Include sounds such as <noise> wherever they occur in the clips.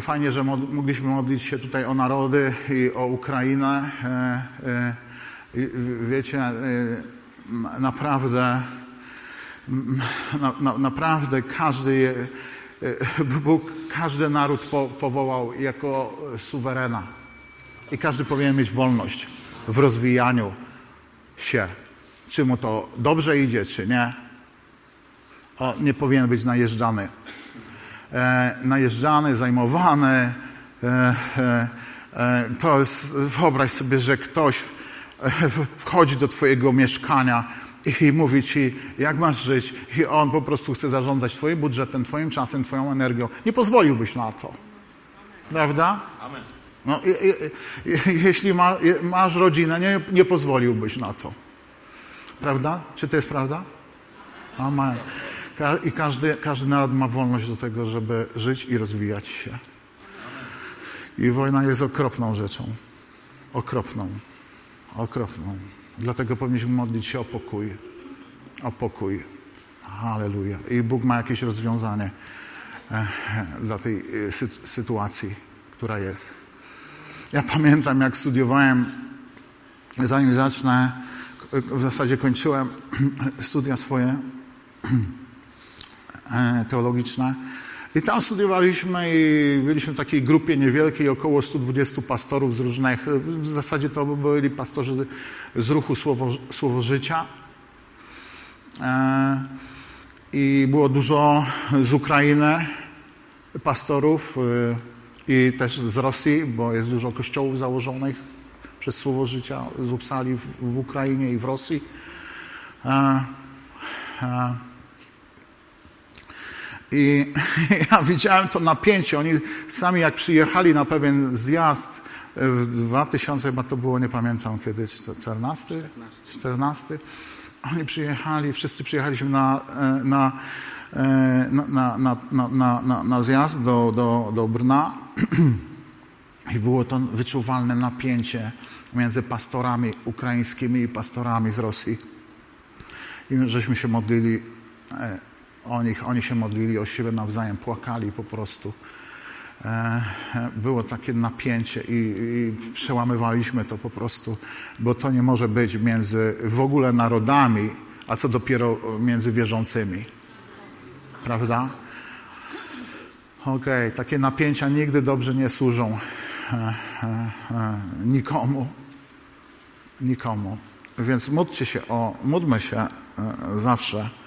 Fajnie, że mogliśmy modlić się tutaj o narody i o Ukrainę. Wiecie, naprawdę, naprawdę każdy, Bóg każdy naród powołał jako suwerena. I każdy powinien mieć wolność w rozwijaniu się. Czy mu to dobrze idzie, czy nie. O, nie powinien być najeżdżany. E, najeżdżany, zajmowany. E, e, e to jest, wyobraź sobie, że ktoś wchodzi do twojego mieszkania i mówi ci, jak masz żyć i on po prostu chce zarządzać twoim budżetem, twoim czasem, twoją energią. Nie pozwoliłbyś na to. Prawda? Amen. No, jeśli ma, masz rodzinę, nie, nie pozwoliłbyś na to. Prawda? Czy to jest prawda? Amen. I każdy, każdy naród ma wolność do tego, żeby żyć i rozwijać się. I wojna jest okropną rzeczą. Okropną. Okropną. Dlatego powinniśmy modlić się o pokój. O pokój. Halleluja. I Bóg ma jakieś rozwiązanie e, dla tej e, sytuacji, która jest. Ja pamiętam, jak studiowałem, zanim zacznę, w zasadzie kończyłem <clears throat> studia swoje <clears throat> e, teologiczne. I tam studiowaliśmy i byliśmy w takiej grupie niewielkiej, około 120 pastorów z różnych, w zasadzie to byli pastorzy z ruchu Słowo, Słowo Życia. E, I było dużo z Ukrainy pastorów, e, i też z Rosji, bo jest dużo kościołów założonych przez Słowo Życia z Upsali w, w Ukrainie i w Rosji. I <laughs> ja widziałem to napięcie. Oni sami jak przyjechali na pewien zjazd w 2000, chyba to było, nie pamiętam kiedy, 14? 14. Oni przyjechali, wszyscy przyjechaliśmy na, na, na, na, na, na, na zjazd do, do, do Brna <clears throat> I było to wyczuwalne napięcie między pastorami ukraińskimi i pastorami z Rosji. I żeśmy się modlili e, o nich, oni się modlili o siebie nawzajem, płakali po prostu. E, było takie napięcie i, i przełamywaliśmy to po prostu, bo to nie może być między w ogóle narodami, a co dopiero między wierzącymi. Prawda? Okej, okay, takie napięcia nigdy dobrze nie służą e, e, e, nikomu. Nikomu. Więc módlcie się o, módlmy się e, zawsze, e, e,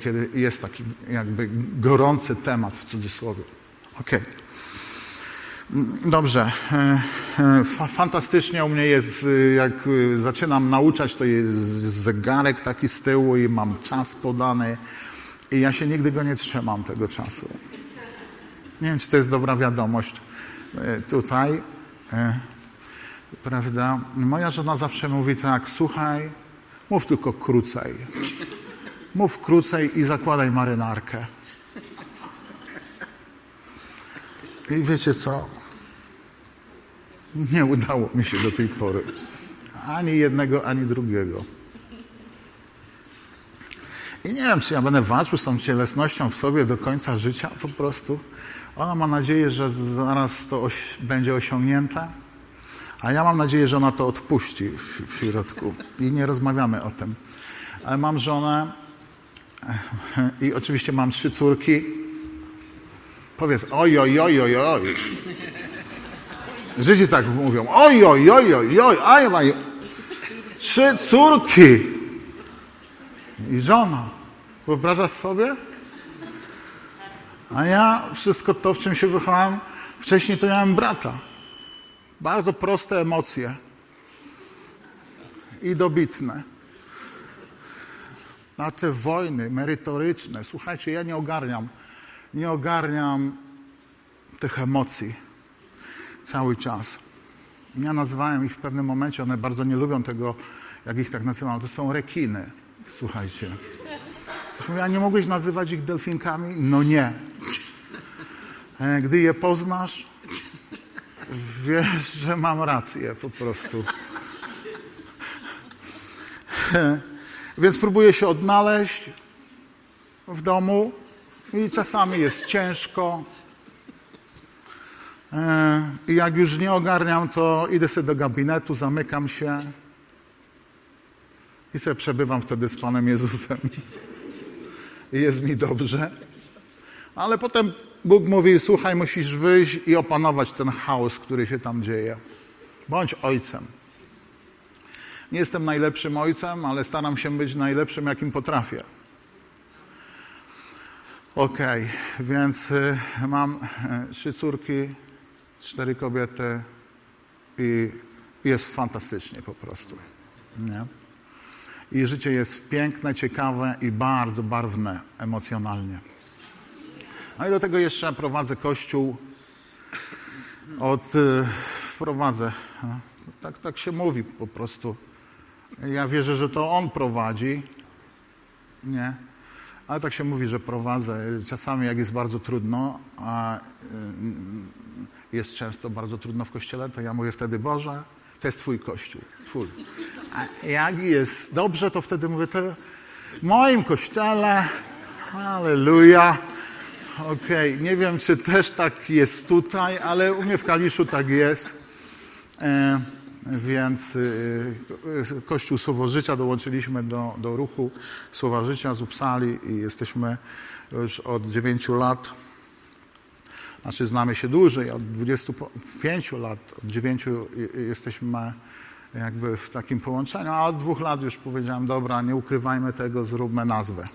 kiedy jest taki jakby gorący temat w cudzysłowie. Okej. Okay. Dobrze. Fantastycznie u mnie jest, jak zaczynam nauczać, to jest zegarek taki z tyłu i mam czas podany i ja się nigdy go nie trzymam tego czasu. Nie wiem, czy to jest dobra wiadomość e, tutaj. E, prawda? Moja żona zawsze mówi tak, słuchaj, mów tylko krócej. Mów krócej i zakładaj marynarkę. I wiecie co? Nie udało mi się do tej pory. Ani jednego, ani drugiego. I nie wiem, czy ja będę walczył z tą cielesnością w sobie do końca życia po prostu. Ona ma nadzieję, że zaraz to oś będzie osiągnięte, a ja mam nadzieję, że ona to odpuści w, w środku. I nie rozmawiamy o tym. Ale mam żonę i oczywiście mam trzy córki. Powiedz oj, oj, oj, oj, oj. Żydzi tak mówią. Oj, oj, oj, oj, oj, aj, aj. Trzy córki i żona. Wyobrażasz sobie? A ja wszystko to, w czym się wychowałem, wcześniej to miałem brata. Bardzo proste emocje i dobitne. Na te wojny merytoryczne, słuchajcie, ja nie ogarniam, nie ogarniam tych emocji cały czas. Ja nazywałem ich w pewnym momencie, one bardzo nie lubią tego, jak ich tak nazywam, to są rekiny. Słuchajcie. Ktoś mówi, a nie mogłeś nazywać ich delfinkami? No nie. E, gdy je poznasz, wiesz, że mam rację po prostu. <laughs> Więc próbuję się odnaleźć w domu i czasami jest ciężko. E, I jak już nie ogarniam, to idę sobie do gabinetu, zamykam się i sobie przebywam wtedy z Panem Jezusem. I jest mi dobrze. Ale potem Bóg mówi: Słuchaj, musisz wyjść i opanować ten chaos, który się tam dzieje. Bądź ojcem. Nie jestem najlepszym ojcem, ale staram się być najlepszym, jakim potrafię. Okay, więc y, mam y, trzy córki, cztery kobiety i jest fantastycznie po prostu. Nie? I życie jest piękne, ciekawe i bardzo barwne emocjonalnie. No i do tego jeszcze prowadzę kościół od... Y, prowadzę, no, tak, tak się mówi po prostu. Ja wierzę, że to on prowadzi, nie? Ale tak się mówi, że prowadzę. Czasami jak jest bardzo trudno, a y, jest często bardzo trudno w kościele, to ja mówię wtedy, Boże, to jest Twój kościół, Twój. A jak jest dobrze, to wtedy mówię, to w moim kościele, halleluja. Okej, okay. nie wiem, czy też tak jest tutaj, ale u mnie w Kaliszu tak jest. E, więc y, Kościół Słowo Życia dołączyliśmy do, do ruchu Słowa Życia z Upsali i jesteśmy już od 9 lat znaczy znamy się dłużej, od 25 lat, od 9 jesteśmy jakby w takim połączeniu, a od dwóch lat już powiedziałem, dobra, nie ukrywajmy tego, zróbmy nazwę.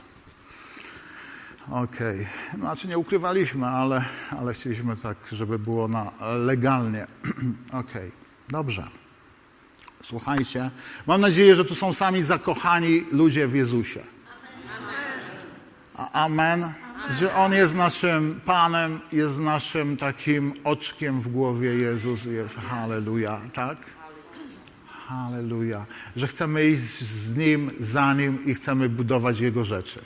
Okej, okay. znaczy nie ukrywaliśmy, ale, ale chcieliśmy tak, żeby było na, legalnie. <clears throat> Okej, okay. dobrze. Słuchajcie, mam nadzieję, że tu są sami zakochani ludzie w Jezusie. Amen. Amen że On jest naszym Panem, jest naszym takim oczkiem w głowie Jezus jest. Halleluja, tak? Halleluja. Że chcemy iść z Nim, za Nim i chcemy budować Jego rzeczy.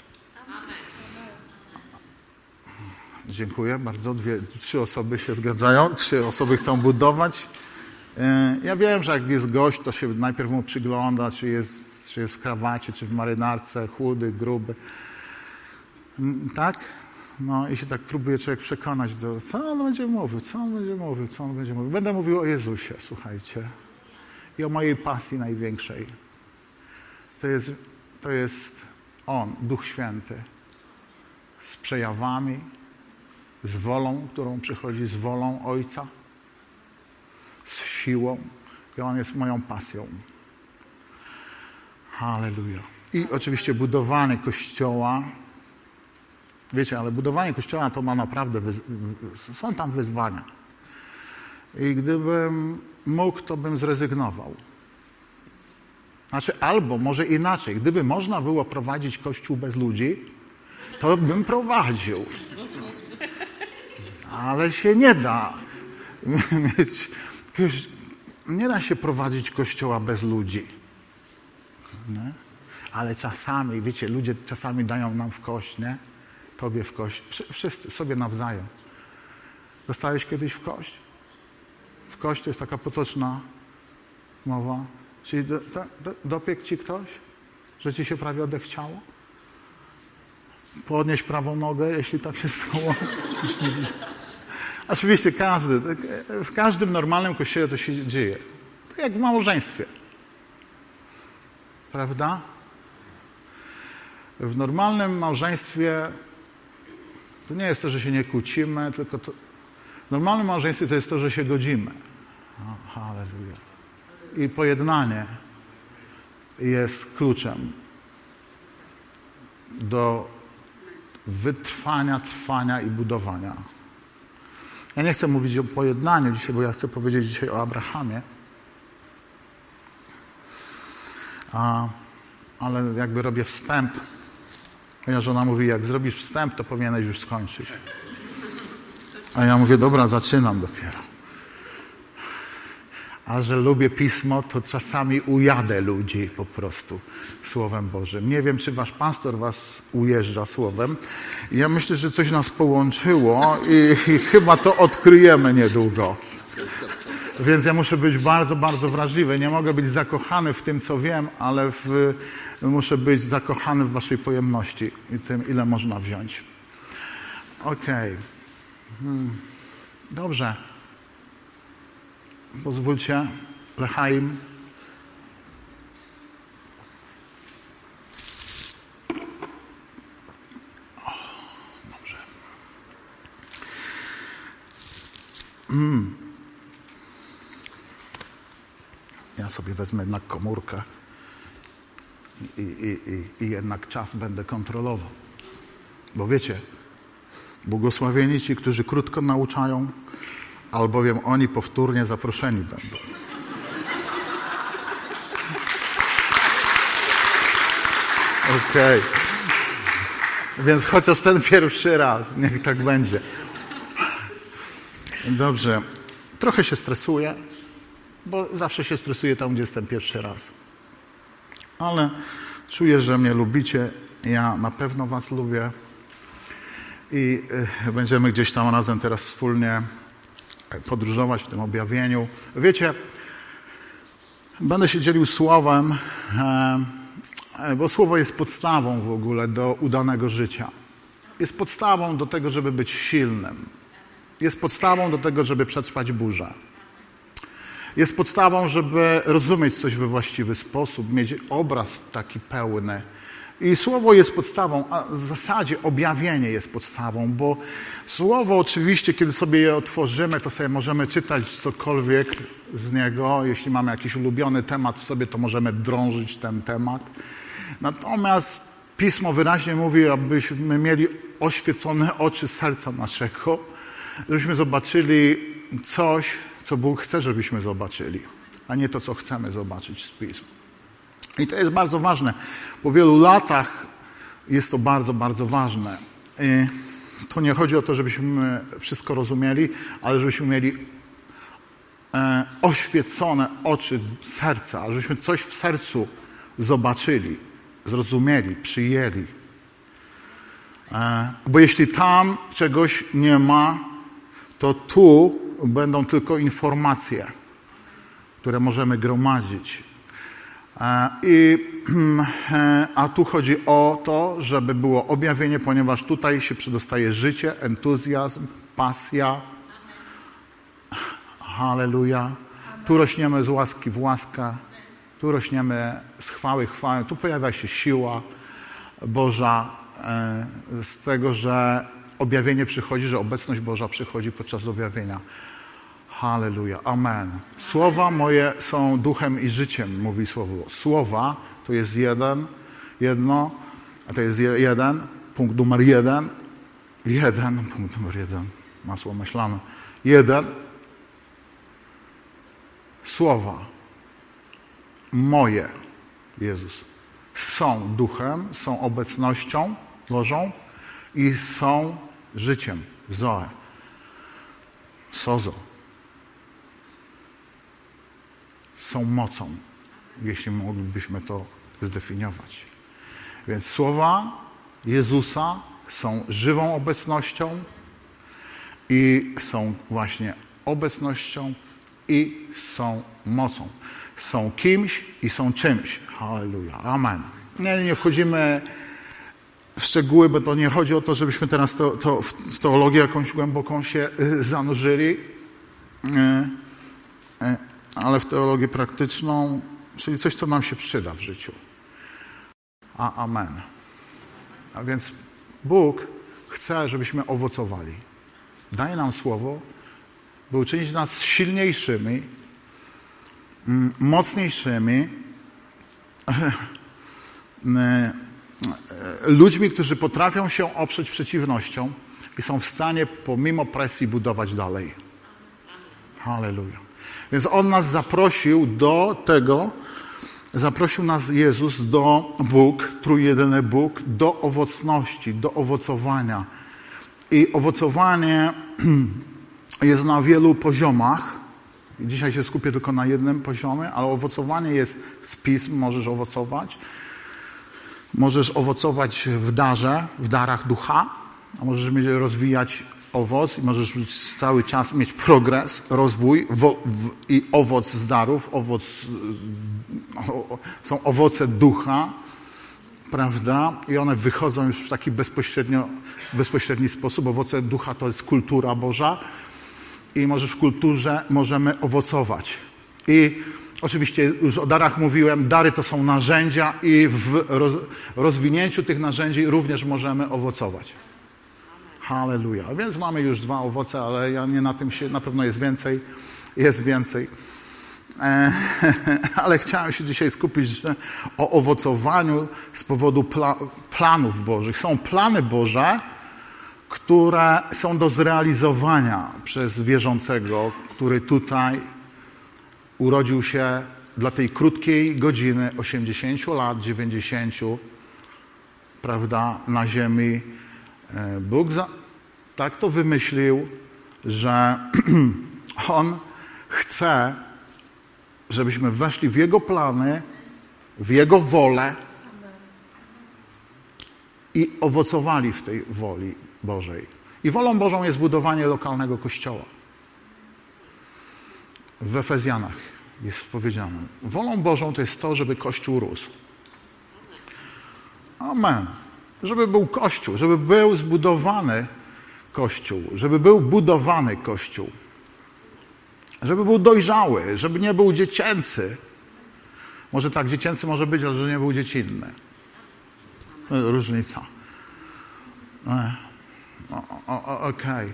Dziękuję bardzo. Dwie, trzy osoby się zgadzają, trzy osoby chcą budować. E, ja wiem, że jak jest gość, to się najpierw mu przygląda, czy jest, czy jest w krawacie, czy w marynarce, chudy, gruby. Mm, tak? No i się tak próbuje człowiek przekonać, do, co on będzie mówił, co on będzie mówił, co on będzie mówił. Będę mówił o Jezusie, słuchajcie. I o mojej pasji największej. To jest, to jest On, Duch Święty. Z przejawami, z wolą, którą przychodzi, z wolą Ojca, z siłą. I On jest moją pasją. Halleluja. I oczywiście budowanie Kościoła Wiecie, ale budowanie kościoła to ma naprawdę, są tam wyzwania. I gdybym mógł, to bym zrezygnował. Znaczy, albo może inaczej, gdyby można było prowadzić kościół bez ludzi, to bym prowadził. Ale się nie da <laughs> mieć, nie da się prowadzić kościoła bez ludzi. Nie? Ale czasami, wiecie, ludzie czasami dają nam w kość, nie? Tobie w kość. Wszyscy sobie nawzajem. Dostałeś kiedyś w kość? W kość to jest taka potoczna mowa. Czyli do, do, do, dopiekł ci ktoś, że ci się prawie odechciało? Podnieś prawą nogę, jeśli tak się stało. <laughs> Oczywiście każdy, w każdym normalnym kościele to się dzieje. Tak jak w małżeństwie. Prawda? W normalnym małżeństwie to nie jest to, że się nie kłócimy, tylko to... w normalnym małżeństwie to jest to, że się godzimy. O, halleluja. I pojednanie jest kluczem do wytrwania, trwania i budowania. Ja nie chcę mówić o pojednaniu dzisiaj, bo ja chcę powiedzieć dzisiaj o Abrahamie. A, ale jakby robię wstęp Moja żona mówi, jak zrobisz wstęp, to powinieneś już skończyć. A ja mówię, dobra, zaczynam dopiero. A że lubię pismo, to czasami ujadę ludzi po prostu Słowem Bożym. Nie wiem, czy wasz pastor was ujeżdża Słowem. Ja myślę, że coś nas połączyło i, i chyba to odkryjemy niedługo. Więc ja muszę być bardzo, bardzo wrażliwy. Nie mogę być zakochany w tym, co wiem, ale w, muszę być zakochany w waszej pojemności i tym, ile można wziąć. Okej. Okay. Hmm. Dobrze. Pozwólcie, Lechaim. Mm. Ja sobie wezmę jednak komórkę i, i, i, i jednak czas będę kontrolował. Bo wiecie, błogosławieni ci, którzy krótko nauczają, albowiem oni powtórnie zaproszeni będą. Okej. Okay. Więc chociaż ten pierwszy raz, niech tak będzie. Dobrze. Trochę się stresuję, bo zawsze się stresuję tam, gdzie jestem pierwszy raz. Ale czuję, że mnie lubicie. Ja na pewno Was lubię. I y, będziemy gdzieś tam razem teraz wspólnie podróżować w tym objawieniu. Wiecie, będę się dzielił słowem, e, bo słowo jest podstawą w ogóle do udanego życia. Jest podstawą do tego, żeby być silnym. Jest podstawą do tego, żeby przetrwać burzę. Jest podstawą, żeby rozumieć coś we właściwy sposób, mieć obraz taki pełny. I słowo jest podstawą, a w zasadzie objawienie jest podstawą, bo słowo oczywiście, kiedy sobie je otworzymy, to sobie możemy czytać cokolwiek z niego. Jeśli mamy jakiś ulubiony temat w sobie, to możemy drążyć ten temat. Natomiast Pismo wyraźnie mówi, abyśmy mieli oświecone oczy serca naszego, żebyśmy zobaczyli coś, co Bóg chce, żebyśmy zobaczyli, a nie to, co chcemy zobaczyć z Pism. I to jest bardzo ważne. Po wielu latach jest to bardzo, bardzo ważne. To nie chodzi o to, żebyśmy wszystko rozumieli, ale żebyśmy mieli e, oświecone oczy serca, żebyśmy coś w sercu zobaczyli, zrozumieli, przyjęli. E, bo jeśli tam czegoś nie ma, to tu będą tylko informacje, które możemy gromadzić. I, <clears throat> a tu chodzi o to, żeby było objawienie, ponieważ tutaj się przedostaje życie, entuzjazm, pasja. Halleluja. Tu rośniemy z łaski w łaskę, tu rośniemy z chwały chwałę, tu pojawia się siła Boża e, z tego, że objawienie przychodzi, że obecność Boża przychodzi podczas objawienia. Halleluja. Amen. Słowa moje są duchem i życiem, mówi słowo. Słowa to jest jeden, jedno, a to jest jeden, punkt numer jeden. Jeden, punkt numer jeden. Masło myślane. Jeden. Słowa moje, Jezus, są duchem, są obecnością Bożą i są życiem. Zoe. Sozo. Są mocą, jeśli moglibyśmy to zdefiniować. Więc słowa Jezusa są żywą obecnością i są właśnie obecnością i są mocą. Są kimś i są czymś. Halleluja. Amen. Nie, nie wchodzimy w szczegóły, bo to nie chodzi o to, żebyśmy teraz to, to w teologię jakąś głęboką się y, zanurzyli, y, y, ale w teologię praktyczną, czyli coś, co nam się przyda w życiu. A amen. A więc Bóg chce, żebyśmy owocowali. Daje nam słowo, by uczynić nas silniejszymi, mm, mocniejszymi, <laughs> ludźmi, którzy potrafią się oprzeć przeciwnością i są w stanie pomimo presji budować dalej. Halleluja. Więc On nas zaprosił do tego, zaprosił nas Jezus do Bóg, trójjedyny Bóg, do owocności, do owocowania. I owocowanie <clears throat> jest na wielu poziomach. Dzisiaj się skupię tylko na jednym poziomie, ale owocowanie jest z pism, możesz owocować. Możesz owocować w darze, w darach ducha, a możesz rozwijać owoc i możesz cały czas mieć progres, rozwój w, i owoc z darów, owoc, o, są owoce ducha, prawda? I one wychodzą już w taki bezpośrednio, bezpośredni sposób. Owoce ducha to jest kultura Boża. i możesz w kulturze możemy owocować. I oczywiście już o darach mówiłem, dary to są narzędzia i w roz, rozwinięciu tych narzędzi również możemy owocować. Halleluja. Więc mamy już dwa owoce, ale ja nie na tym się, na pewno jest więcej, jest więcej. E, <laughs> ale chciałem się dzisiaj skupić że o owocowaniu z powodu pla, planów Bożych. Są plany Boże, które są do zrealizowania przez wierzącego, który tutaj urodził się dla tej krótkiej godziny 80 lat, 90, prawda, na ziemi. E, Bóg za, tak to wymyślił, że <clears throat> On chce, żebyśmy weszli w Jego plany, w Jego wolę i owocowali w tej woli Bożej. I wolą Bożą jest budowanie lokalnego kościoła. W Efezjanach jest powiedziane. Wolą Bożą to jest to, żeby Kościół rósł. Amen. Żeby był Kościół, żeby był zbudowany Kościół, żeby był budowany Kościół. Żeby był dojrzały, żeby nie był dziecięcy. Może tak, dziecięcy może być, ale że nie był dziecinny. Różnica. Okej. Okay.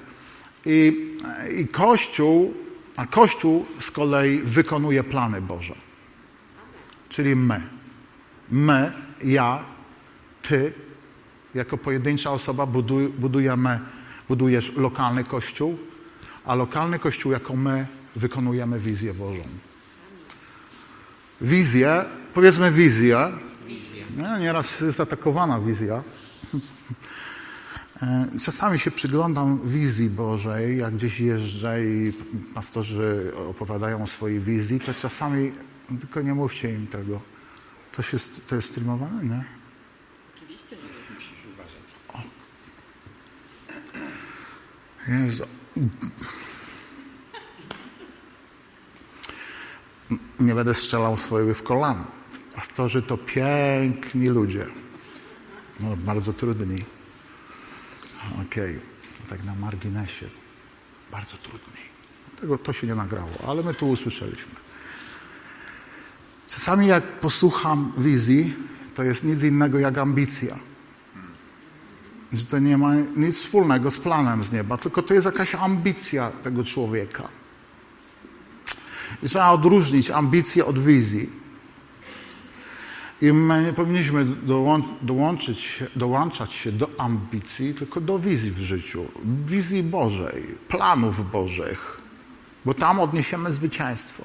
I, I Kościół, a Kościół z kolei wykonuje plany Boże. Czyli my. My, ja, ty, jako pojedyncza osoba buduj, budujemy, budujesz lokalny Kościół, a lokalny Kościół jako my wykonujemy wizję Bożą. Wizję, powiedzmy wizję. Nie, nieraz jest atakowana wizja. E, czasami się przyglądam wizji Bożej, jak gdzieś jeżdżę i pastorzy opowiadają o swojej wizji, to czasami, tylko nie mówcie im tego. To, się, to jest streamowane, nie? Oczywiście, że jest. Nie będę strzelał swojego w kolano. Pastorzy to piękni ludzie. No, bardzo trudni. Okej, okay. tak na marginesie. Bardzo trudni. Tego to się nie nagrało, ale my tu usłyszeliśmy. Czasami jak posłucham wizji, to jest nic innego jak ambicja. Że to nie ma nic wspólnego z planem z nieba, tylko to jest jakaś ambicja tego człowieka. I trzeba odróżnić ambicję od wizji. I my nie powinniśmy dołączyć, dołączać się do ambicji, tylko do wizji w życiu, wizji Bożej, planów Bożych, bo tam odniesiemy zwycięstwo.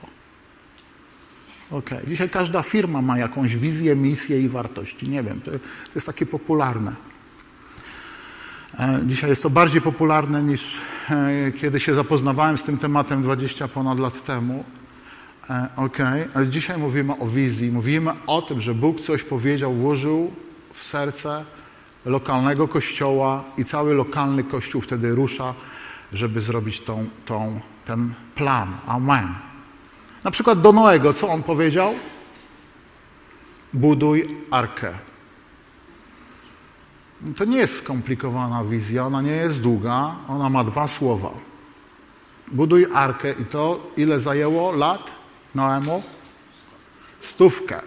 Okay. Dzisiaj każda firma ma jakąś wizję, misję i wartości. Nie wiem, to, to jest takie popularne. E, dzisiaj jest to bardziej popularne niż e, kiedy się zapoznawałem z tym tematem 20 ponad lat temu. E, ok, ale dzisiaj mówimy o wizji, mówimy o tym, że Bóg coś powiedział, włożył w serce lokalnego kościoła i cały lokalny kościół wtedy rusza, żeby zrobić tą, tą, ten plan. Amen. Na przykład do Noego, co on powiedział? Buduj arkę. To nie jest skomplikowana wizja, ona nie jest długa, ona ma dwa słowa. Buduj arkę i to ile zajęło lat? Noemu? Stówkę.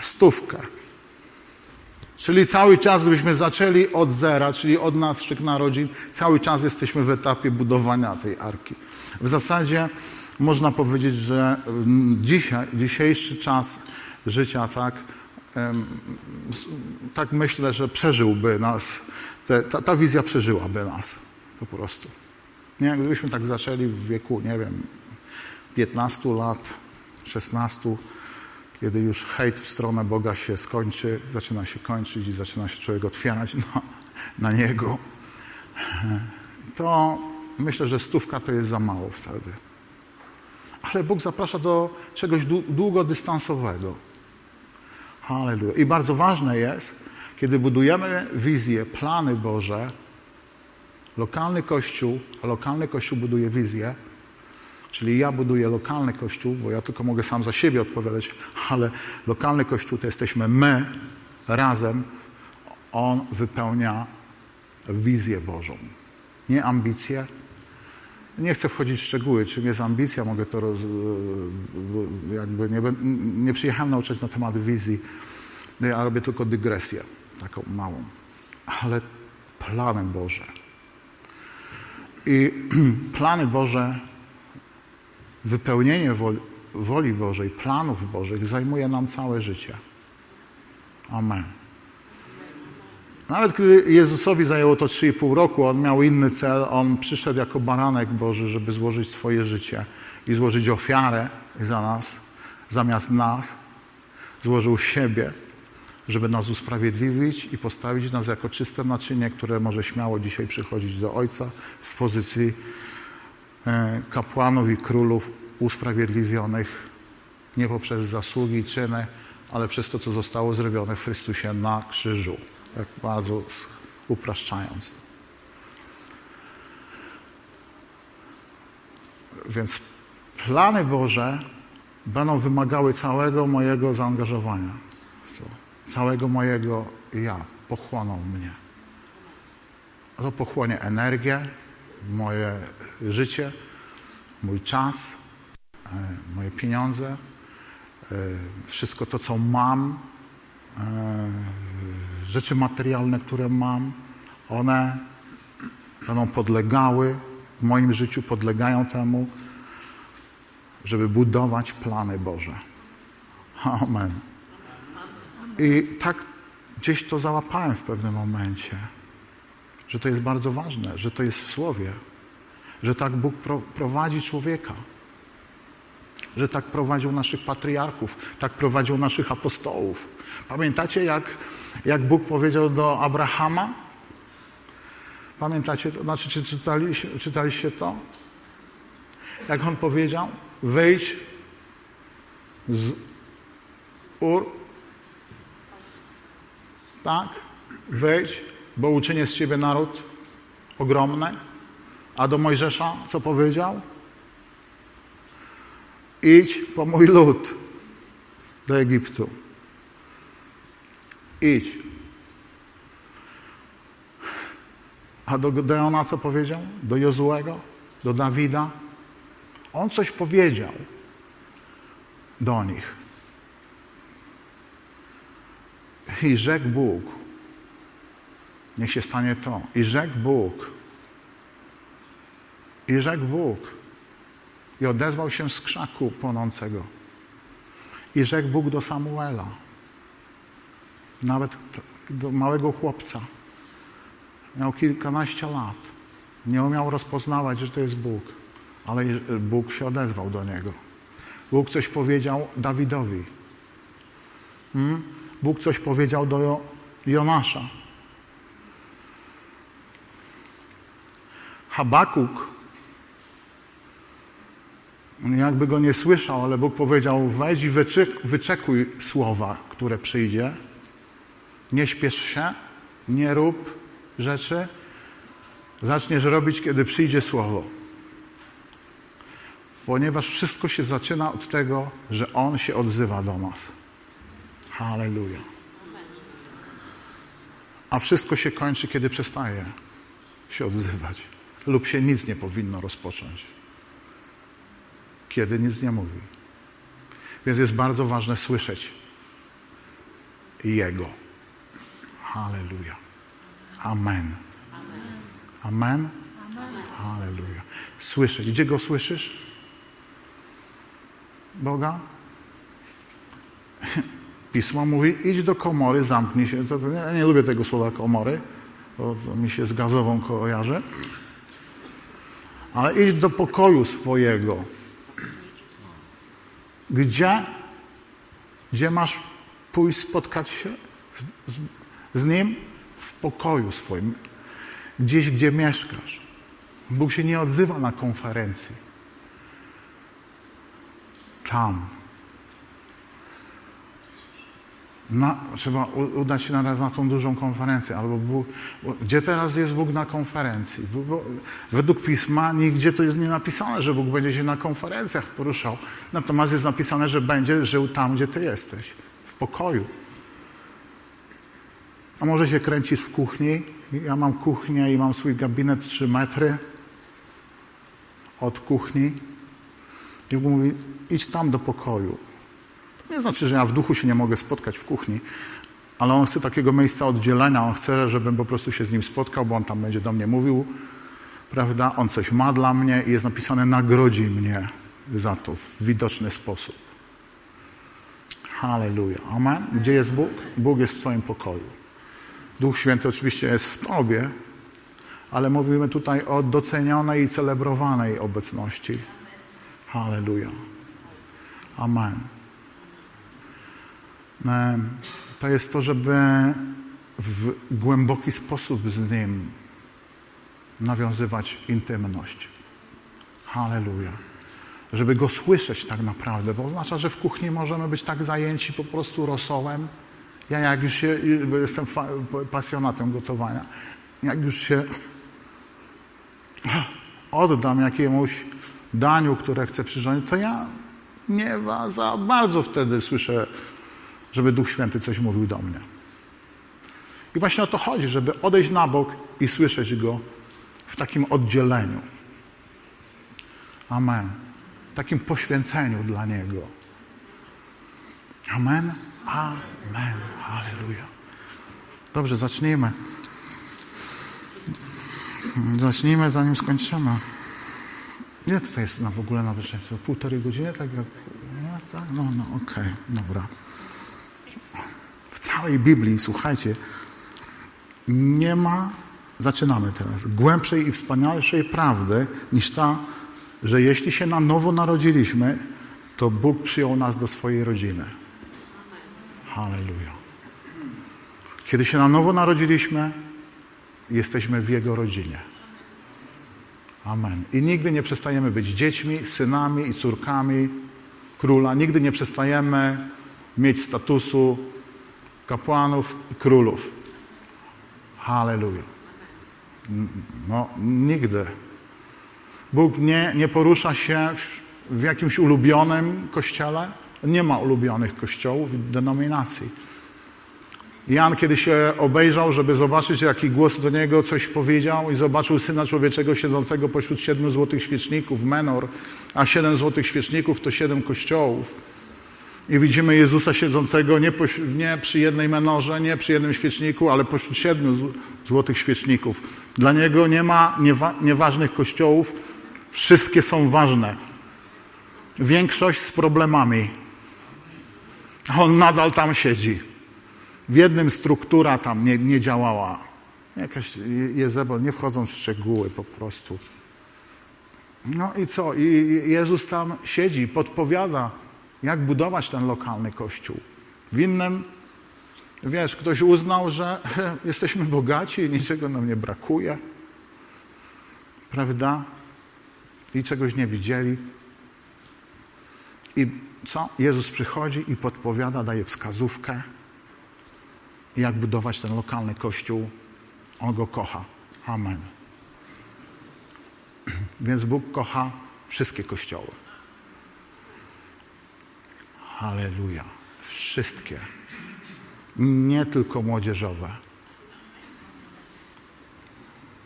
Stówkę. Czyli cały czas, gdybyśmy zaczęli od zera, czyli od naszych narodzin, cały czas jesteśmy w etapie budowania tej arki. W zasadzie można powiedzieć, że dzisiaj, dzisiejszy czas życia, tak, tak myślę, że przeżyłby nas, te, ta, ta wizja przeżyłaby nas po prostu. Nie, gdybyśmy tak zaczęli w wieku, nie wiem, 15 lat, 16, kiedy już hejt w stronę Boga się skończy, zaczyna się kończyć i zaczyna się człowiek otwierać na, na Niego, to myślę, że stówka to jest za mało wtedy. Ale Bóg zaprasza do czegoś długodystansowego. Halleluja. I bardzo ważne jest, kiedy budujemy wizję, plany Boże, lokalny kościół, a lokalny kościół buduje wizję, Czyli ja buduję lokalny kościół, bo ja tylko mogę sam za siebie odpowiadać, ale lokalny kościół to jesteśmy my razem. On wypełnia wizję Bożą. Nie ambicje, Nie chcę wchodzić w szczegóły, czym jest ambicja, mogę to roz, jakby nie, nie przyjechałem nauczać na temat wizji, ja robię tylko dygresję, taką małą, ale plany Boże. I <clears throat> plany Boże, wypełnienie woli, woli Bożej, planów Bożych zajmuje nam całe życie. Amen. Nawet gdy Jezusowi zajęło to 3,5 roku, on miał inny cel. On przyszedł jako baranek Boży, żeby złożyć swoje życie i złożyć ofiarę za nas, zamiast nas. Złożył siebie, żeby nas usprawiedliwić i postawić nas jako czyste naczynie, które może śmiało dzisiaj przychodzić do Ojca w pozycji e, kapłanów i królów usprawiedliwionych nie poprzez zasługi i czyny, ale przez to, co zostało zrobione w Chrystusie na krzyżu tak bardzo upraszczając. Więc plany Boże będą wymagały całego mojego zaangażowania w to, całego mojego ja, pochłoną mnie. A to pochłonie energię, moje życie, mój czas, e, moje pieniądze, e, wszystko to, co mam, e, rzeczy materialne, które mam, one będą podlegały w moim życiu, podlegają temu, żeby budować plany Boże. Amen. I tak gdzieś to załapałem w pewnym momencie, że to jest bardzo ważne, że to jest w Słowie, że tak Bóg prowadzi człowieka, że tak prowadził naszych patriarchów, tak prowadził naszych apostołów. Pamiętacie, jak, jak Bóg powiedział do Abrahama? Pamiętacie to? Znaczy, czy czytaliście, czytaliście to? Jak on powiedział? Wejdź z Ur. Tak? Wejdź, bo uczynię z ciebie naród ogromny. A do Mojżesza co powiedział? Idź po mój lud do Egiptu. Idź. A do Gedeona co powiedział? Do Jozuego? Do Dawida? On coś powiedział do nich. I rzekł Bóg, niech się stanie to. I rzekł Bóg. I rzekł Bóg. I odezwał się z krzaku płonącego. I rzekł Bóg do Samuela nawet do małego chłopca. Miał kilkanaście lat. Nie umiał rozpoznawać, że to jest Bóg, ale Bóg się odezwał do niego. Bóg coś powiedział Dawidowi. Hmm? Bóg coś powiedział do Jonasza. Habakuk jakby go nie słyszał, ale Bóg powiedział: wejdź i wyczekuj słowa, które przyjdzie. Nie śpiesz się, nie rób rzeczy. Zaczniesz robić, kiedy przyjdzie słowo. Ponieważ wszystko się zaczyna od tego, że On się odzywa do nas. Halleluja. A wszystko się kończy, kiedy przestaje się odzywać. Lub się nic nie powinno rozpocząć. Kiedy nic nie mówi. Więc jest bardzo ważne słyszeć Jego. Halleluja. Amen. Amen. Halleluja. Słyszeć. Gdzie go słyszysz? Boga? <laughs> Pismo mówi, idź do komory, zamknij się. Ja nie lubię tego słowa komory, bo mi się z gazową kojarzy. Ale idź do pokoju swojego. Gdzie? Gdzie masz pójść spotkać się z, z, z Nim w pokoju swoim, gdzieś, gdzie mieszkasz. Bóg się nie odzywa na konferencji. Tam. Na, trzeba udać się naraz na tą dużą konferencję. Albo Bóg, gdzie teraz jest Bóg na konferencji? Bóg, według Pisma nigdzie to jest nie napisane, że Bóg będzie się na konferencjach poruszał. Natomiast jest napisane, że będzie żył tam, gdzie Ty jesteś. W pokoju. A może się kręcisz w kuchni? Ja mam kuchnię i mam swój gabinet 3 metry. od kuchni i Bóg mówi, idź tam do pokoju. Nie znaczy, że ja w duchu się nie mogę spotkać w kuchni, ale On chce takiego miejsca oddzielenia. On chce, żebym po prostu się z Nim spotkał, bo On tam będzie do mnie mówił, prawda? On coś ma dla mnie i jest napisane, nagrodzi mnie za to w widoczny sposób. Halleluja. Amen. Gdzie jest Bóg? Bóg jest w Twoim pokoju. Duch Święty oczywiście jest w Tobie, ale mówimy tutaj o docenionej i celebrowanej obecności. Halleluja. Amen. To jest to, żeby w głęboki sposób z Nim nawiązywać intymność. Halleluja. Żeby Go słyszeć tak naprawdę, bo oznacza, że w kuchni możemy być tak zajęci po prostu rosołem. Ja jak już się, jestem pasjonatem gotowania, jak już się oddam jakiemuś daniu, które chcę przyrządzić, to ja nie za bardzo wtedy słyszę, żeby Duch Święty coś mówił do mnie. I właśnie o to chodzi, żeby odejść na bok i słyszeć Go w takim oddzieleniu. Amen. Takim poświęceniu dla Niego. Amen. Amen. Halleluja. Dobrze, zacznijmy. Zacznijmy, zanim skończymy. Ile tutaj jest na w ogóle na bezpieczeństwo? Półtorej godziny, tak jak... No, tak? no, no okej, okay, dobra. W całej Biblii, słuchajcie, nie ma, zaczynamy teraz, głębszej i wspanialszej prawdy niż ta, że jeśli się na nowo narodziliśmy, to Bóg przyjął nas do swojej rodziny. Halleluja. Kiedy się na nowo narodziliśmy, jesteśmy w Jego rodzinie. Amen. I nigdy nie przestajemy być dziećmi, synami i córkami króla. Nigdy nie przestajemy mieć statusu kapłanów i królów. Halleluja. No, nigdy. Bóg nie, nie porusza się w, w jakimś ulubionym kościele. Nie ma ulubionych kościołów, denominacji. Jan, kiedy się obejrzał, żeby zobaczyć, jaki głos do niego coś powiedział i zobaczył Syna Człowieczego siedzącego pośród siedmiu złotych świeczników, menor, a siedem złotych świeczników to siedem kościołów. I widzimy Jezusa siedzącego nie, nie, przy jednej menorze, nie przy jednym świeczniku, ale pośród siedmiu złotych świeczników. Dla Niego nie ma niewa nieważnych kościołów, wszystkie są ważne. Większość z problemami. On nadal tam siedzi. W jednym struktura tam nie, nie działała. Jakaś Jezebel, nie wchodzą w szczegóły po prostu. No i co? I Jezus tam siedzi, podpowiada, jak budować ten lokalny kościół. W innym, wiesz, ktoś uznał, że <laughs> jesteśmy bogaci i niczego nam nie brakuje. Prawda? I czegoś nie widzieli. I co? Jezus przychodzi i podpowiada, daje wskazówkę jak budować ten lokalny kościół. On go kocha. Amen. <clears throat> Więc Bóg kocha wszystkie kościoły. Halleluja. Wszystkie. Nie tylko młodzieżowe.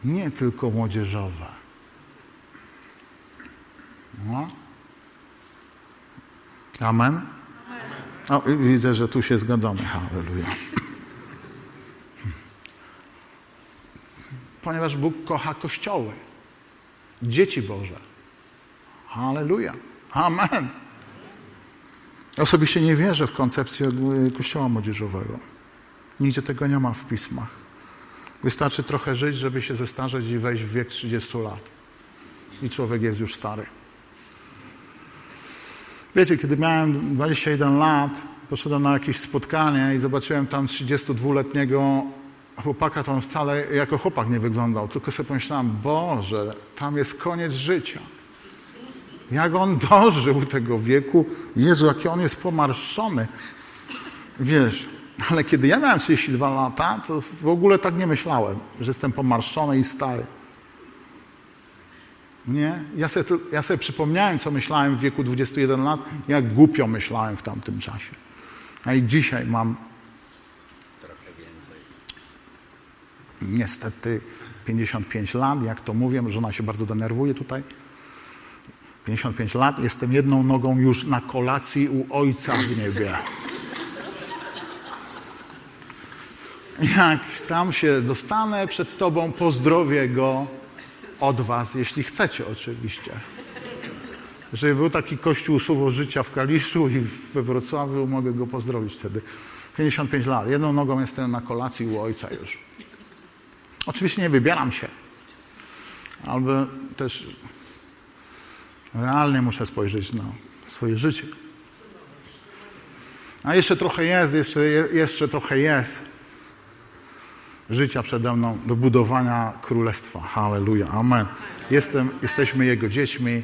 Nie tylko młodzieżowe. No. Amen. O, widzę, że tu się zgadzamy. Halleluja. ponieważ Bóg kocha kościoły, dzieci Boże. Halleluja. Amen. Osobiście nie wierzę w koncepcję kościoła młodzieżowego. Nigdzie tego nie ma w pismach. Wystarczy trochę żyć, żeby się zestarzeć i wejść w wiek 30 lat. I człowiek jest już stary. Wiecie, kiedy miałem 21 lat, poszedłem na jakieś spotkanie i zobaczyłem tam 32-letniego chłopaka on wcale jako chłopak nie wyglądał, tylko sobie pomyślałem, Boże, tam jest koniec życia. Jak on dożył tego wieku, Jezu, jaki on jest pomarszczony. Wiesz, ale kiedy ja miałem 32 lata, to w ogóle tak nie myślałem, że jestem pomarszczony i stary. Nie? Ja sobie, ja sobie przypomniałem, co myślałem w wieku 21 lat, jak głupio myślałem w tamtym czasie. A i dzisiaj mam niestety 55 lat, jak to mówię, żona się bardzo denerwuje tutaj. 55 lat, jestem jedną nogą już na kolacji u Ojca w niebie. Jak tam się dostanę przed Tobą, pozdrowię Go od Was, jeśli chcecie oczywiście. Jeżeli był taki kościół Słowo Życia w Kaliszu i we Wrocławiu, mogę Go pozdrowić wtedy. 55 lat. Jedną nogą jestem na kolacji u Ojca już. Oczywiście nie wybieram się. Albo też realnie muszę spojrzeć na swoje życie. A jeszcze trochę jest, jeszcze, jeszcze trochę jest życia przede mną do budowania królestwa. Halleluja. Amen. Jestem, jesteśmy Jego dziećmi,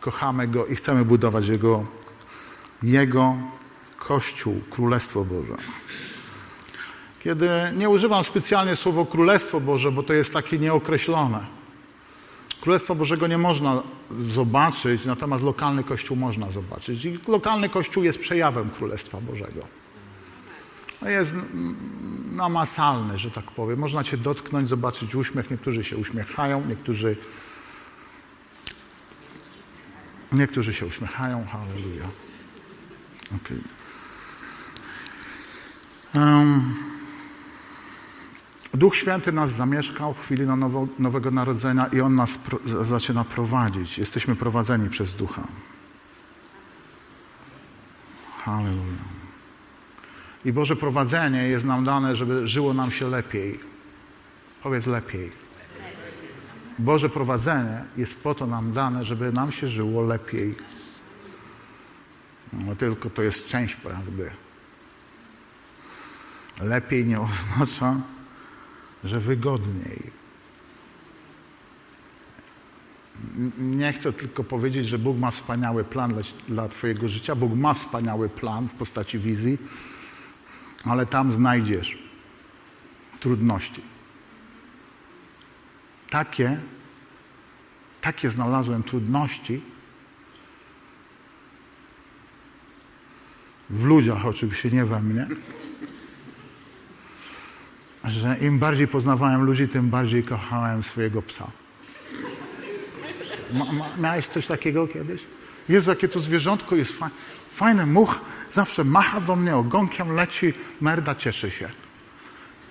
kochamy Go i chcemy budować Jego, Jego Kościół, Królestwo Boże. Kiedy nie używam specjalnie słowa Królestwo Boże, bo to jest takie nieokreślone. Królestwa Bożego nie można zobaczyć, natomiast lokalny Kościół można zobaczyć. I lokalny Kościół jest przejawem Królestwa Bożego. Jest namacalny, że tak powiem. Można cię dotknąć, zobaczyć uśmiech. Niektórzy się uśmiechają, niektórzy niektórzy się uśmiechają. Halleluja. Okay. Um, Duch Święty nas zamieszkał w chwili na nowo, Nowego Narodzenia i On nas pro, zaczyna prowadzić. Jesteśmy prowadzeni przez Ducha. Halleluja. I Boże prowadzenie jest nam dane, żeby żyło nam się lepiej. Powiedz lepiej. Boże prowadzenie jest po to nam dane, żeby nam się żyło lepiej. No, tylko to jest część prawdy. Lepiej nie oznacza, że wygodniej. Nie chcę tylko powiedzieć, że Bóg ma wspaniały plan dla, dla Twojego życia. Bóg ma wspaniały plan w postaci wizji, ale tam znajdziesz trudności. Takie, takie znalazłem trudności w ludziach, oczywiście nie we mnie że im bardziej poznawałem ludzi, tym bardziej kochałem swojego psa. Ma, ma, miałeś coś takiego kiedyś? Jezu, jakie to zwierzątko jest fajne. Fajny much, zawsze macha do mnie ogonkiem, leci, merda, cieszy się.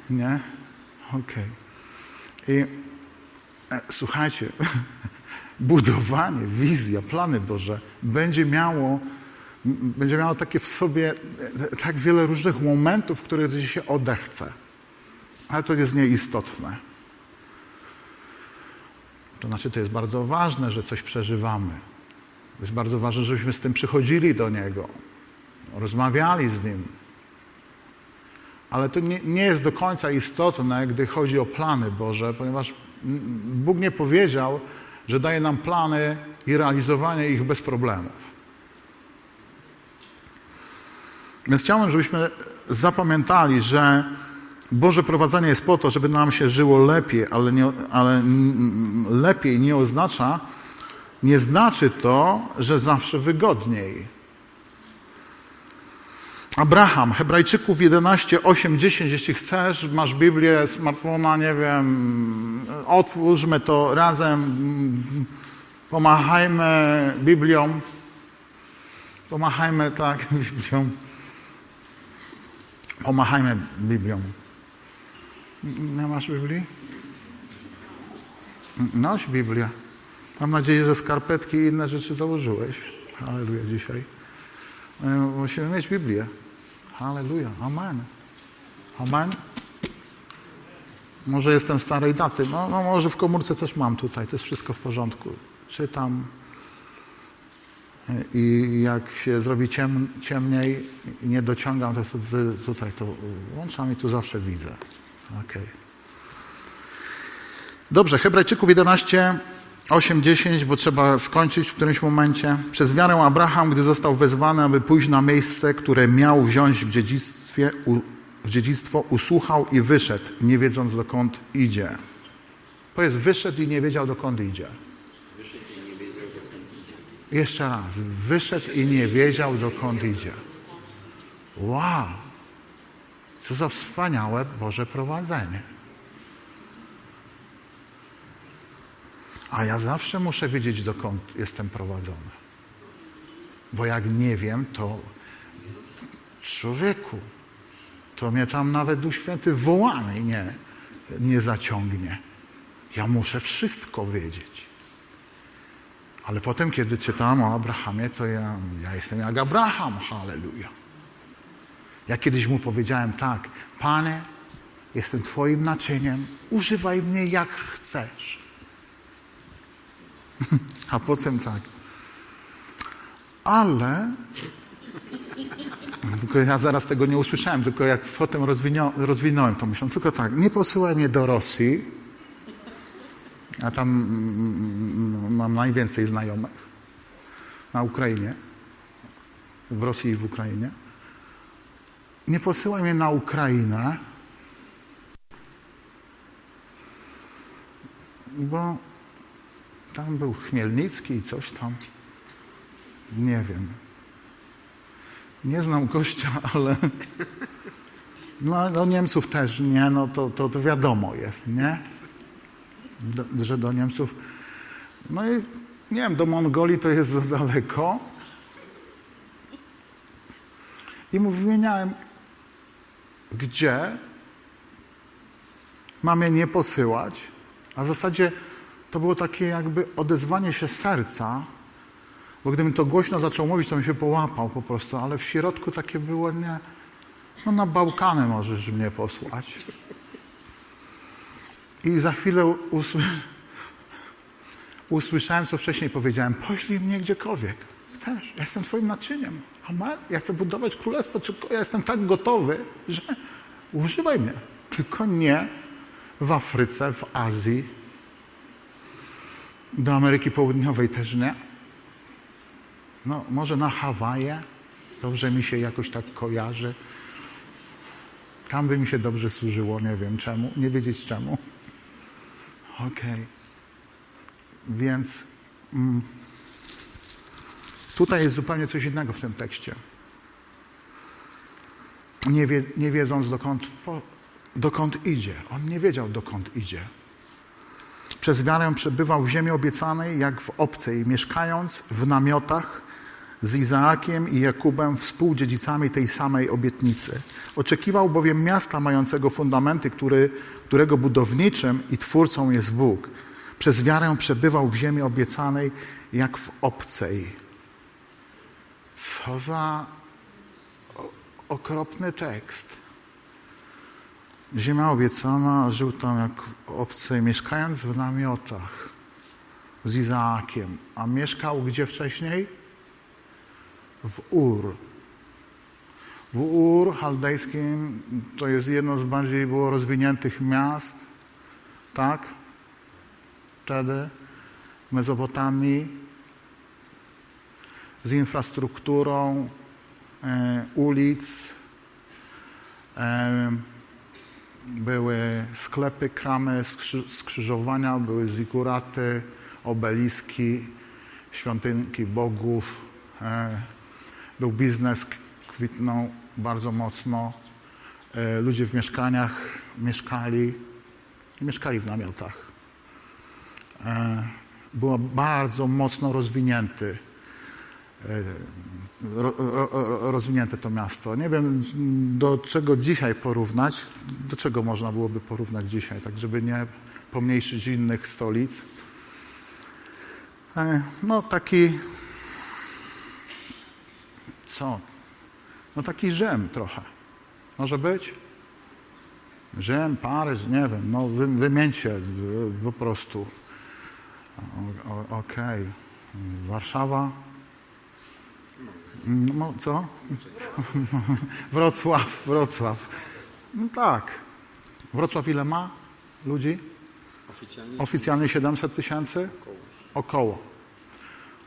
Nie? Okej. Okay. I e, słuchajcie, <laughs> budowanie, wizja, plany Boże będzie miało, będzie miało takie w sobie e, tak wiele różnych momentów, w których się odechce. Ale to jest nieistotne. To znaczy, to jest bardzo ważne, że coś przeżywamy. To jest bardzo ważne, żebyśmy z tym przychodzili do Niego, rozmawiali z Nim. Ale to nie, nie jest do końca istotne, gdy chodzi o plany Boże, ponieważ Bóg nie powiedział, że daje nam plany i realizowanie ich bez problemów. Więc chciałbym, żebyśmy zapamiętali, że Boże prowadzenie jest po to, żeby nam się żyło lepiej, ale, nie, ale lepiej nie oznacza, nie znaczy to, że zawsze wygodniej. Abraham, Hebrajczyków 11, 8, 10, jeśli chcesz, masz Biblię, smartfona, nie wiem, otwórzmy to razem, pomachajmy Biblią, pomachajmy tak <laughs> Biblią, pomachajmy Biblią. Nie masz Biblii? Noś Biblię. Mam nadzieję, że skarpetki i inne rzeczy założyłeś. Halleluja dzisiaj. E, musimy mieć Biblię. Halleluja. Amen. Amen. Może jestem starej daty. No, no może w komórce też mam tutaj. To jest wszystko w porządku. Czytam. E, I jak się zrobi ciem, ciemniej nie dociągam, to tutaj to włączam i tu zawsze widzę. Okay. Dobrze, Hebrajczyków 11, 8, 10, bo trzeba skończyć w którymś momencie. Przez wiarę Abraham, gdy został wezwany, aby pójść na miejsce, które miał wziąć w dziedzictwie, w dziedzictwo, usłuchał i wyszedł, nie wiedząc dokąd idzie. Powiedz, wyszedł i nie wiedział dokąd idzie. Jeszcze raz. Wyszedł i nie wiedział dokąd idzie. Wow! Co za wspaniałe Boże prowadzenie. A ja zawsze muszę wiedzieć, dokąd jestem prowadzony. Bo jak nie wiem, to człowieku, to mnie tam nawet Duch Święty wołany nie, nie zaciągnie. Ja muszę wszystko wiedzieć. Ale potem, kiedy czytałem o Abrahamie, to ja, ja jestem jak Abraham, halleluja. Ja kiedyś mu powiedziałem tak, Panie, jestem Twoim naczyniem, używaj mnie jak chcesz. <laughs> A potem tak, ale <laughs> tylko ja zaraz tego nie usłyszałem, tylko jak potem rozwinąłem to myślę, tylko tak, nie posyłaj mnie do Rosji, a tam mm, mam najwięcej znajomych na Ukrainie, w Rosji i w Ukrainie. Nie posyłaj mnie na Ukrainę, bo tam był Chmielnicki i coś tam. Nie wiem. Nie znam gościa, <laughs> ale no, do Niemców też nie, no to, to, to wiadomo jest, nie? Do, że do Niemców. No i nie wiem, do Mongolii to jest za daleko. I mu wymieniałem, gdzie mam je nie posyłać, a w zasadzie to było takie jakby odezwanie się serca, bo gdybym to głośno zaczął mówić, to bym się połapał po prostu, ale w środku takie było, nie, no na Bałkany możesz mnie posłać. I za chwilę usły... usłyszałem, co wcześniej powiedziałem, poślij mnie gdziekolwiek. Chcesz, ja jestem twoim naczyniem. Amen. Ja chcę budować królestwo, ja jestem tak gotowy, że używaj mnie. Tylko nie w Afryce, w Azji, do Ameryki Południowej też nie. No, może na Hawaje. Dobrze mi się jakoś tak kojarzy. Tam by mi się dobrze służyło, nie wiem czemu, nie wiedzieć czemu. Okej. Okay. Więc mm, tutaj jest zupełnie coś innego w tym tekście. Nie, wie, nie wiedząc dokąd, dokąd idzie. On nie wiedział dokąd idzie. Przez wiarę przebywał w ziemi obiecanej jak w obcej, mieszkając w namiotach z Izaakiem i Jakubem współdziedzicami tej samej obietnicy. Oczekiwał bowiem miasta mającego fundamenty, który, którego budowniczym i twórcą jest Bóg. Przez wiarę przebywał w ziemi obiecanej jak w obcej. Co za okropny tekst. Ziemia obiecana, żył tam jak w obcej, mieszkając w namiotach z Izaakiem. A mieszkał gdzie wcześniej? w Ur. W Ur chaldejskim to jest jedno z bardziej było rozwiniętych miast, tak? Wtedy Mezopotamii z infrastrukturą e, ulic, e, były sklepy, kramy, skrzyżowania, były zikuraty, obeliski, świątynki bogów, e, był biznes, kwitnął bardzo mocno. E, ludzie w mieszkaniach mieszkali, mieszkali w namiotach. E, było bardzo mocno rozwinięty, e, rozwinięte to miasto. Nie wiem, do czego dzisiaj porównać, do czego można byłoby porównać dzisiaj, tak żeby nie pomniejszyć innych stolic. No taki co? No taki Rzym trochę. Może być? Rzym, Paryż, nie wiem, no wy, wymieńcie po prostu. Okej. Okay. Warszawa? No co? <laughs> Wrocław, Wrocław. No tak. Wrocław ile ma ludzi? Oficjalnie, Oficjalnie 700 tysięcy? Około. około.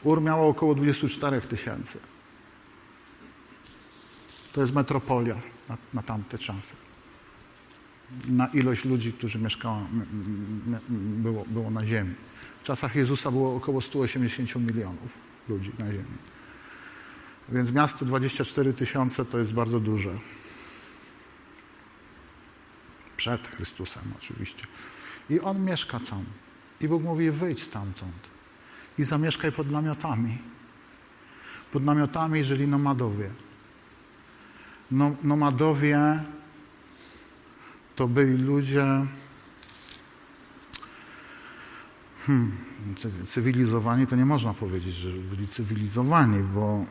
Ur miało około 24 tysięcy. To jest metropolia na, na tamte czasy. Na ilość ludzi, którzy mieszkało, było, było na ziemi. W czasach Jezusa było około 180 milionów ludzi na ziemi. Więc miasto 24 tysiące to jest bardzo duże. Przed Chrystusem oczywiście. I on mieszka tam. I Bóg mówi: wyjdź stamtąd i zamieszkaj pod namiotami. Pod namiotami żyli nomadowie. No, nomadowie to byli ludzie hmm, cywilizowani, to nie można powiedzieć, że byli cywilizowani, bo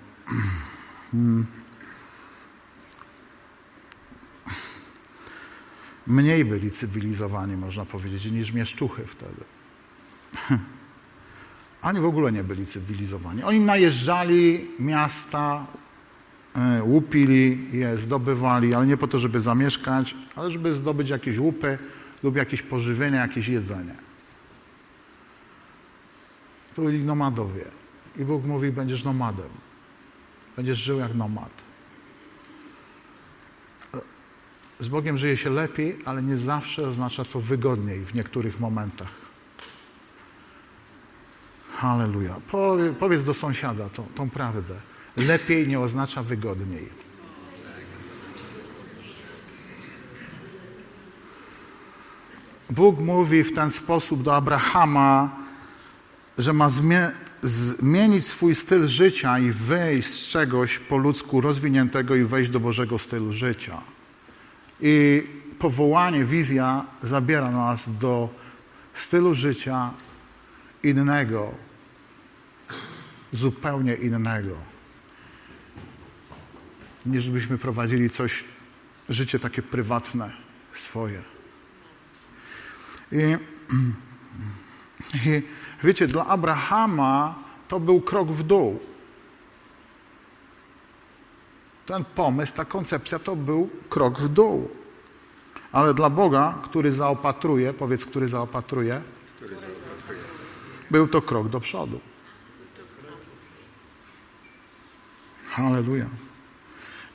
mniej byli cywilizowani, można powiedzieć, niż mieszczuchy wtedy. <laughs> Ani w ogóle nie byli cywilizowani. Oni najeżdżali miasta, e, łupili je, zdobywali, ale nie po to, żeby zamieszkać, ale żeby zdobyć jakieś łupy lub jakieś pożywienie, jakieś jedzenie. To byli nomadowie. I Bóg mówi, będziesz nomadem. Będziesz żył jak nomad. Z Bogiem żyje się lepiej, ale nie zawsze oznacza to wygodniej w niektórych momentach. Halleluja. Powiedz do sąsiada tą, tą prawdę. Lepiej nie oznacza wygodniej. Bóg mówi w ten sposób do Abrahama, że ma zmienić swój styl życia i wyjść z czegoś po ludzku rozwiniętego i wejść do Bożego stylu życia. I powołanie, wizja zabiera nas do stylu życia innego, zupełnie innego, niż byśmy prowadzili coś, życie takie prywatne swoje. I, <clears throat> I wiecie, dla Abrahama to był krok w dół. Ten pomysł, ta koncepcja to był krok w dół. Ale dla Boga, który zaopatruje, powiedz, który zaopatruje, był to krok do przodu. Halleluja.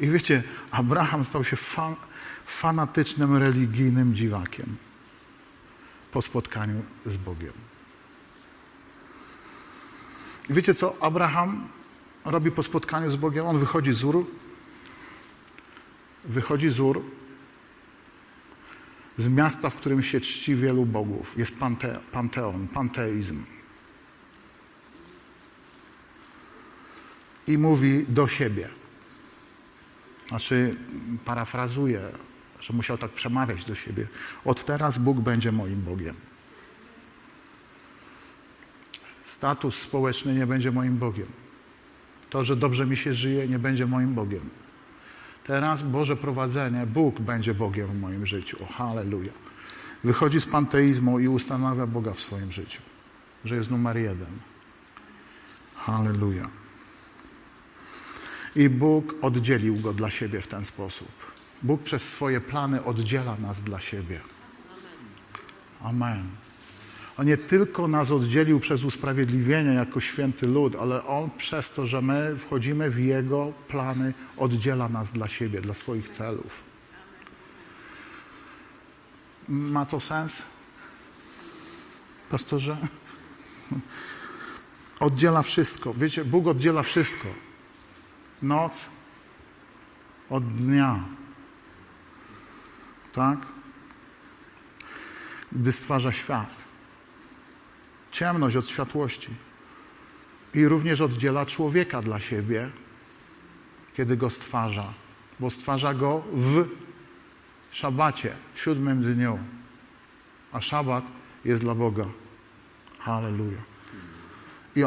I wiecie, Abraham stał się fan, fanatycznym, religijnym dziwakiem po spotkaniu z Bogiem. I wiecie co Abraham robi po spotkaniu z Bogiem? On wychodzi z Ur, wychodzi z Ur, z miasta, w którym się czci wielu bogów. Jest pante, panteon, panteizm. i mówi do siebie. Znaczy, parafrazuje, że musiał tak przemawiać do siebie. Od teraz Bóg będzie moim Bogiem. Status społeczny nie będzie moim Bogiem. To, że dobrze mi się żyje, nie będzie moim Bogiem. Teraz Boże prowadzenie, Bóg będzie Bogiem w moim życiu. O, halleluja. Wychodzi z panteizmu i ustanawia Boga w swoim życiu, że jest numer jeden. Halleluja. I Bóg oddzielił go dla siebie w ten sposób. Bóg przez swoje plany oddziela nas dla siebie. Amen. On nie tylko nas oddzielił przez usprawiedliwienie jako święty lud, ale On przez to, że my wchodzimy w Jego plany, oddziela nas dla siebie, dla swoich celów. Ma to sens? Pastorze? Oddziela wszystko. Wiecie, Bóg oddziela wszystko noc od dnia. Tak? Gdy stwarza świat. Ciemność od światłości. I również oddziela człowieka dla siebie, kiedy go stwarza, bo stwarza go w szabacie, w siódmym dniu. A szabat jest dla Boga. Halleluja. I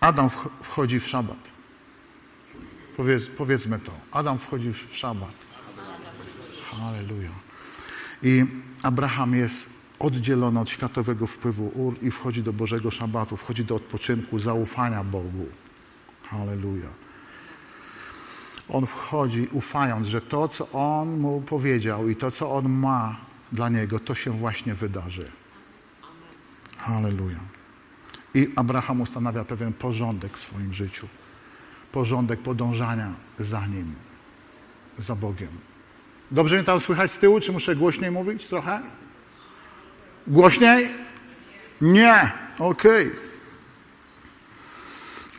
Adam wchodzi w szabat. Powiedz, powiedzmy to. Adam wchodzi w szabat. Halleluja. I Abraham jest oddzielony od światowego wpływu Ur i wchodzi do Bożego szabatu, wchodzi do odpoczynku, zaufania Bogu. Halleluja. On wchodzi ufając, że to, co On mu powiedział i to, co On ma dla niego, to się właśnie wydarzy. Halleluja. I Abraham ustanawia pewien porządek w swoim życiu porządek podążania za Nim, za Bogiem. Dobrze mnie tam słychać z tyłu, czy muszę głośniej mówić trochę? Głośniej? Nie. Okej. Okay.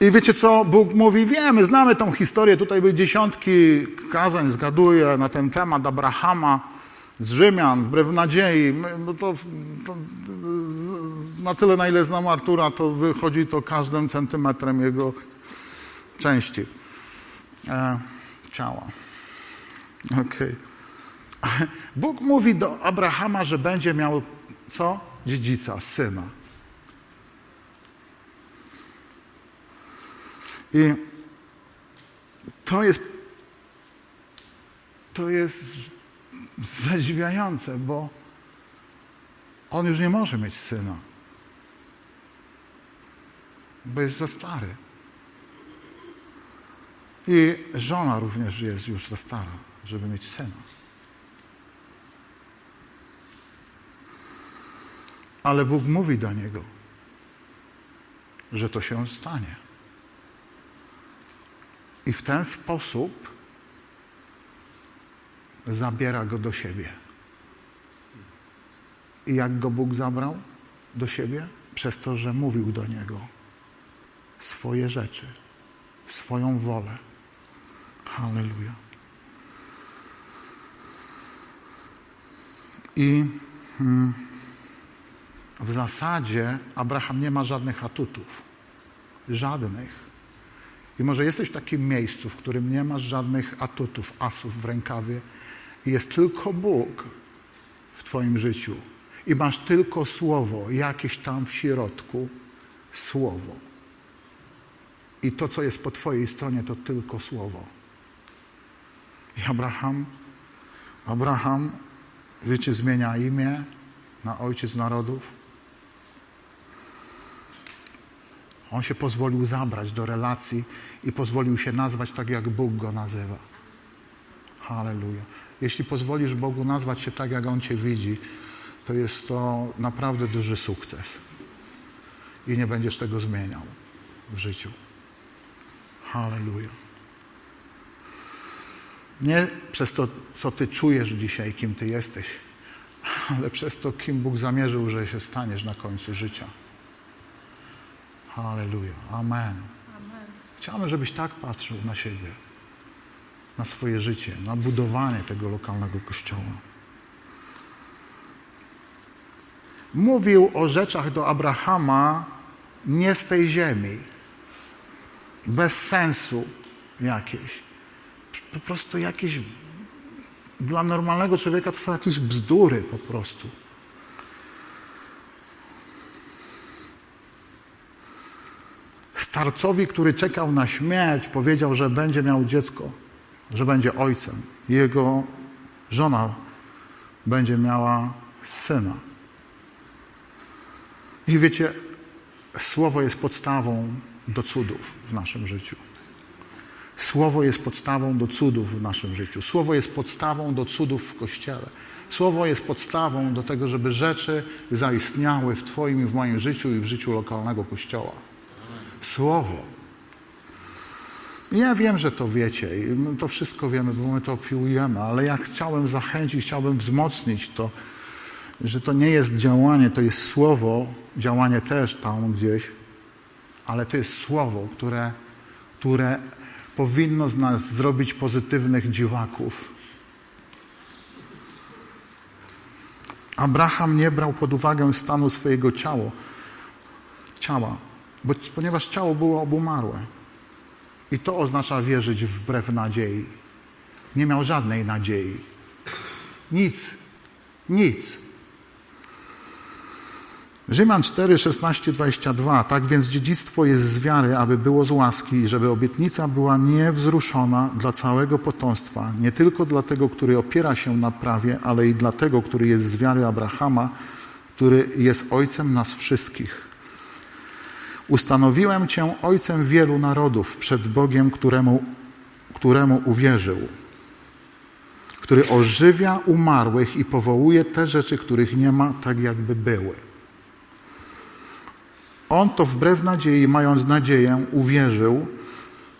I wiecie co Bóg mówi? Wiemy, znamy tą historię. Tutaj były dziesiątki kazań, zgaduję, na ten temat Abrahama, z Rzymian, wbrew nadziei. No to, to, na tyle, na ile znam Artura, to wychodzi to każdym centymetrem jego części e, ciała. Okej. Okay. <laughs> Bóg mówi do Abrahama, że będzie miał co? Dziedzica, syna. I to jest, to jest zadziwiające, bo on już nie może mieć syna, bo jest za stary. I żona również jest już za stara, żeby mieć syna. Ale Bóg mówi do niego, że to się stanie. I w ten sposób zabiera go do siebie. I jak go Bóg zabrał do siebie? Przez to, że mówił do niego swoje rzeczy, swoją wolę. Halleluja. I hmm, w zasadzie Abraham nie ma żadnych atutów. Żadnych. I może jesteś w takim miejscu, w którym nie masz żadnych atutów, asów w rękawie i jest tylko Bóg w Twoim życiu i masz tylko słowo, jakieś tam w środku słowo. I to, co jest po Twojej stronie, to tylko słowo. I Abraham, Abraham, wiecie, zmienia imię na ojciec narodów. On się pozwolił zabrać do relacji i pozwolił się nazwać tak, jak Bóg go nazywa. Halleluja. Jeśli pozwolisz Bogu nazwać się tak, jak On Cię widzi, to jest to naprawdę duży sukces. I nie będziesz tego zmieniał w życiu. Halleluja. Nie przez to, co Ty czujesz dzisiaj, kim Ty jesteś, ale przez to, kim Bóg zamierzył, że się staniesz na końcu życia. Halleluja. Amen. Amen. Chciałbym, żebyś tak patrzył na siebie, na swoje życie, na budowanie tego lokalnego kościoła. Mówił o rzeczach do Abrahama nie z tej ziemi, bez sensu jakieś. Po prostu jakieś, dla normalnego człowieka to są jakieś bzdury po prostu. Starcowi, który czekał na śmierć, powiedział, że będzie miał dziecko, że będzie ojcem. Jego żona będzie miała syna. I wiecie, słowo jest podstawą do cudów w naszym życiu. Słowo jest podstawą do cudów w naszym życiu. Słowo jest podstawą do cudów w kościele. Słowo jest podstawą do tego, żeby rzeczy zaistniały w Twoim i w moim życiu i w życiu lokalnego kościoła. Słowo. Ja wiem, że to wiecie to wszystko wiemy, bo my to piłujemy, ale ja chciałem zachęcić, chciałbym wzmocnić to, że to nie jest działanie, to jest słowo, działanie też tam gdzieś, ale to jest słowo, które, które powinno z nas zrobić pozytywnych dziwaków. Abraham nie brał pod uwagę stanu swojego ciała, ciała bo, ponieważ ciało było obumarłe. I to oznacza wierzyć wbrew nadziei. Nie miał żadnej nadziei. Nic. Nic. Rzymian 4, 16, 22. Tak więc dziedzictwo jest z wiary, aby było z łaski, żeby obietnica była niewzruszona dla całego potomstwa, nie tylko dla tego, który opiera się na prawie, ale i dla tego, który jest z wiary Abrahama, który jest ojcem nas wszystkich. Ustanowiłem Cię ojcem wielu narodów przed Bogiem, któremu, któremu uwierzył, który ożywia umarłych i powołuje te rzeczy, których nie ma, tak jakby były. On to wbrew nadziei, mając nadzieję, uwierzył.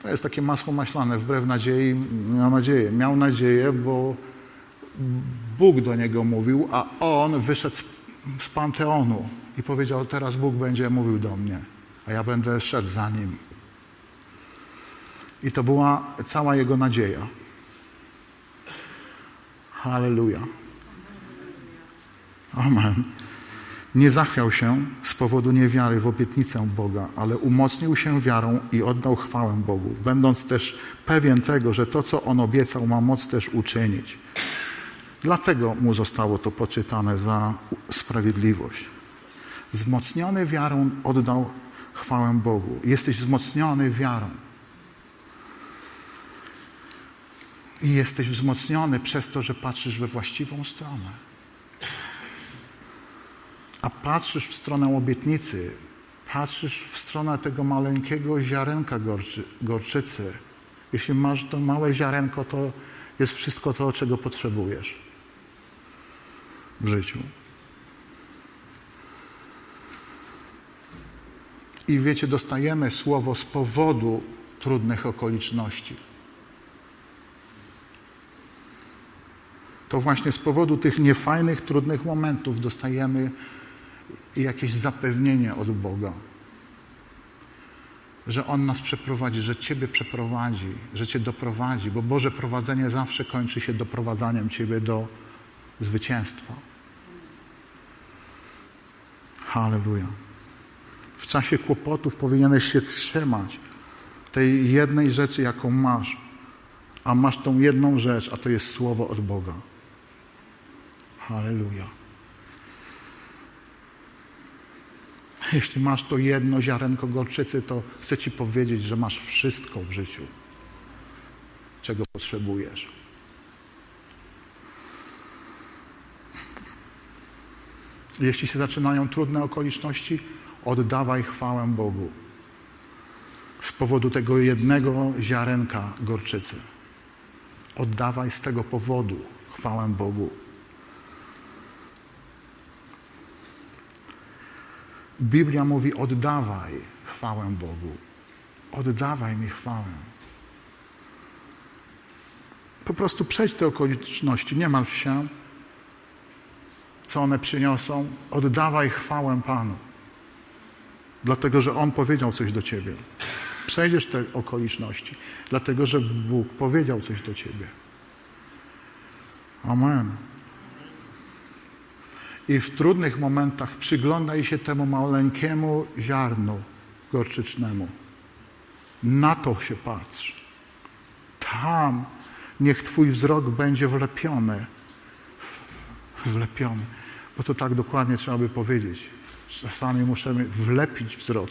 To jest takie masło maślane, wbrew nadziei miał nadzieję. Miał nadzieję, bo Bóg do niego mówił, a on wyszedł z panteonu i powiedział: Teraz Bóg będzie mówił do mnie ja będę szedł za nim. I to była cała jego nadzieja. Halleluja. Amen. Nie zachwiał się z powodu niewiary w obietnicę Boga, ale umocnił się wiarą i oddał chwałę Bogu, będąc też pewien tego, że to, co on obiecał, ma moc też uczynić. Dlatego mu zostało to poczytane za sprawiedliwość. Wzmocniony wiarą oddał chwałę Bogu. Jesteś wzmocniony wiarą. I jesteś wzmocniony przez to, że patrzysz we właściwą stronę. A patrzysz w stronę obietnicy, patrzysz w stronę tego maleńkiego ziarenka gorczy, gorczycy. Jeśli masz to małe ziarenko, to jest wszystko to, czego potrzebujesz w życiu. I wiecie, dostajemy słowo z powodu trudnych okoliczności. To właśnie z powodu tych niefajnych, trudnych momentów dostajemy jakieś zapewnienie od Boga, że On nas przeprowadzi, że Ciebie przeprowadzi, że Cię doprowadzi, bo Boże prowadzenie zawsze kończy się doprowadzaniem Ciebie do zwycięstwa. Halleluja. W czasie kłopotów powinieneś się trzymać tej jednej rzeczy, jaką masz. A masz tą jedną rzecz, a to jest słowo od Boga. Halleluja. Jeśli masz to jedno ziarenko gorczycy, to chcę Ci powiedzieć, że masz wszystko w życiu, czego potrzebujesz. Jeśli się zaczynają trudne okoliczności, oddawaj chwałę Bogu z powodu tego jednego ziarenka gorczycy. Oddawaj z tego powodu chwałę Bogu. Biblia mówi: oddawaj chwałę Bogu. Oddawaj mi chwałę. Po prostu przejdź te okoliczności, nie martw się, co one przyniosą. Oddawaj chwałę Panu. Dlatego, że On powiedział coś do ciebie. Przejdziesz te okoliczności, dlatego, że Bóg powiedział coś do ciebie. Amen. I w trudnych momentach przyglądaj się temu maleńkiemu ziarnu gorczycznemu. Na to się patrz. Tam niech Twój wzrok będzie wlepiony. Wlepiony. Bo to tak dokładnie trzeba by powiedzieć. Czasami muszę wlepić wzrok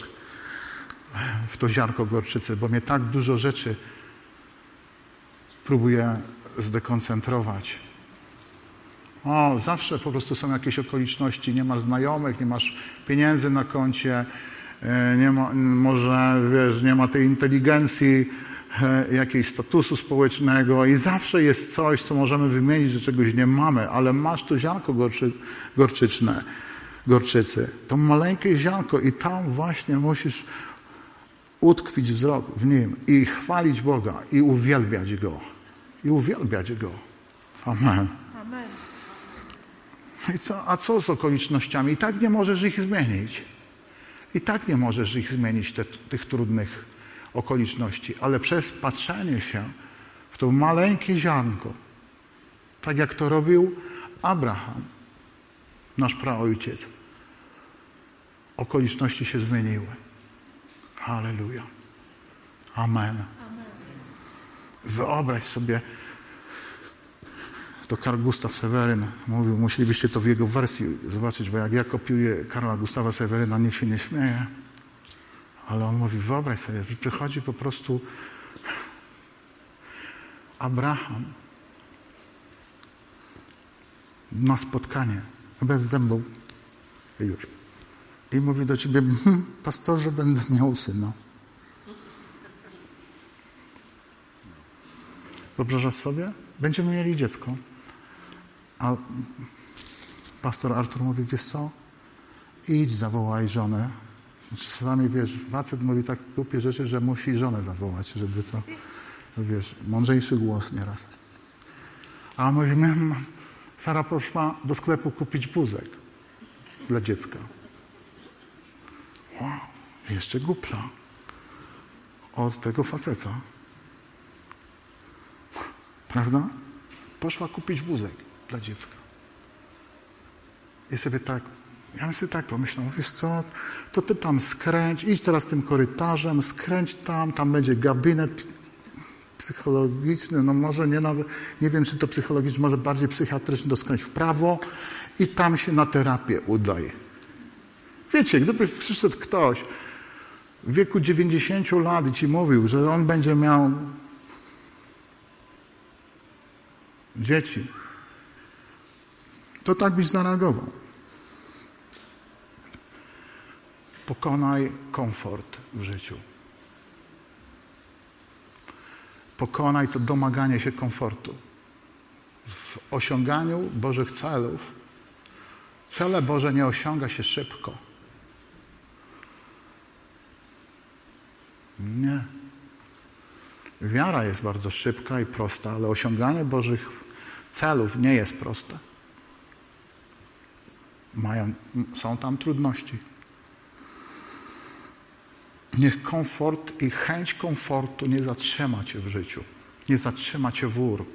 w to ziarko gorczycy, bo mnie tak dużo rzeczy próbuje zdekoncentrować. O, zawsze po prostu są jakieś okoliczności, nie masz znajomych, nie masz pieniędzy na koncie, e, nie ma, może wiesz, nie ma tej inteligencji, e, jakiejś statusu społecznego i zawsze jest coś, co możemy wymienić, że czegoś nie mamy, ale masz to ziarko gorczy, gorczyczne, gorczycy, to maleńkie ziarko i tam właśnie musisz utkwić wzrok w nim i chwalić Boga i uwielbiać Go. I uwielbiać Go. Amen. I co, a co z okolicznościami? I tak nie możesz ich zmienić. I tak nie możesz ich zmienić, te, tych trudnych okoliczności. Ale przez patrzenie się w to maleńkie ziarnko, tak jak to robił Abraham, nasz praojciec, okoliczności się zmieniły. Halleluja. Amen. Amen. Wyobraź sobie, to Karl Gustav Seweryn mówił, musielibyście to w jego wersji zobaczyć, bo jak ja kopiuję Karla Gustawa Seweryna, niech się nie śmieje. Ale on mówi, wyobraź sobie, że przychodzi po prostu Abraham na spotkanie, bez zębów już. I mówi do ciebie, hm, pastorze, będę miał syna. Wyobrażasz sobie? Będziemy mieli dziecko. A pastor Artur mówi, wiesz co? Idź, zawołaj żonę. Znaczy, czasami, wiesz, facet mówi tak głupie rzeczy, że musi żonę zawołać, żeby to, wiesz, mądrzejszy głos nieraz. A on mówi, Sara poszła do sklepu kupić buzek dla dziecka. Wow, jeszcze głupla od tego faceta. Prawda? Poszła kupić wózek dla dziecka. I sobie tak, ja bym sobie tak pomyślał, wiesz co, to ty tam skręć, idź teraz tym korytarzem, skręć tam, tam będzie gabinet psychologiczny, no może nie nawet, nie wiem czy to psychologiczny, może bardziej psychiatryczny, to skręć w prawo i tam się na terapię udaj. Wiecie, gdyby przyszedł ktoś w wieku 90 lat i ci mówił, że on będzie miał dzieci, to tak byś zareagował. Pokonaj komfort w życiu. Pokonaj to domaganie się komfortu. W osiąganiu Bożych celów cele Boże nie osiąga się szybko. Nie. Wiara jest bardzo szybka i prosta, ale osiąganie Bożych celów nie jest proste. Mają, są tam trudności. Niech komfort i chęć komfortu nie zatrzyma cię w życiu, nie zatrzyma cię wór.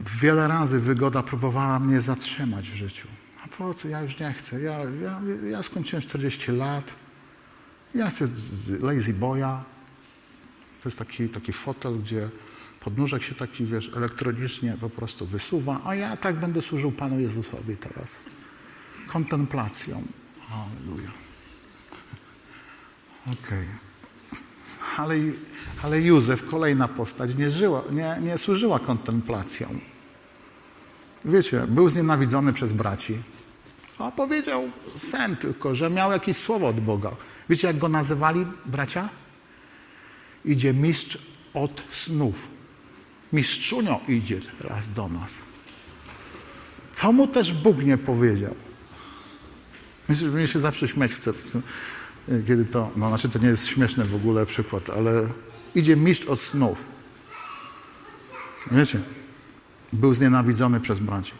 Wiele razy wygoda próbowała mnie zatrzymać w życiu. A po co? Ja już nie chcę. Ja, ja, ja skończyłem 40 lat. Ja chcę lazy boya. To jest taki, taki fotel, gdzie podnóżek się taki, wiesz, elektronicznie po prostu wysuwa, a ja tak będę służył Panu Jezusowi teraz. Kontemplacją. Halleluja. Okej. Okay. Ale, ale Józef, kolejna postać, nie, żyła, nie, nie służyła kontemplacją. Wiecie, był znienawidzony przez braci, a powiedział sen tylko, że miał jakieś słowo od Boga. Wiecie, jak go nazywali bracia? Idzie mistrz od snów. Mistrzunio idzie teraz do nas. Co mu też Bóg nie powiedział? Myślę, że mnie się zawsze śmiać chce, kiedy to, no znaczy to nie jest śmieszny w ogóle przykład, ale idzie mistrz od snów. Wiecie, był znienawidzony przez braci.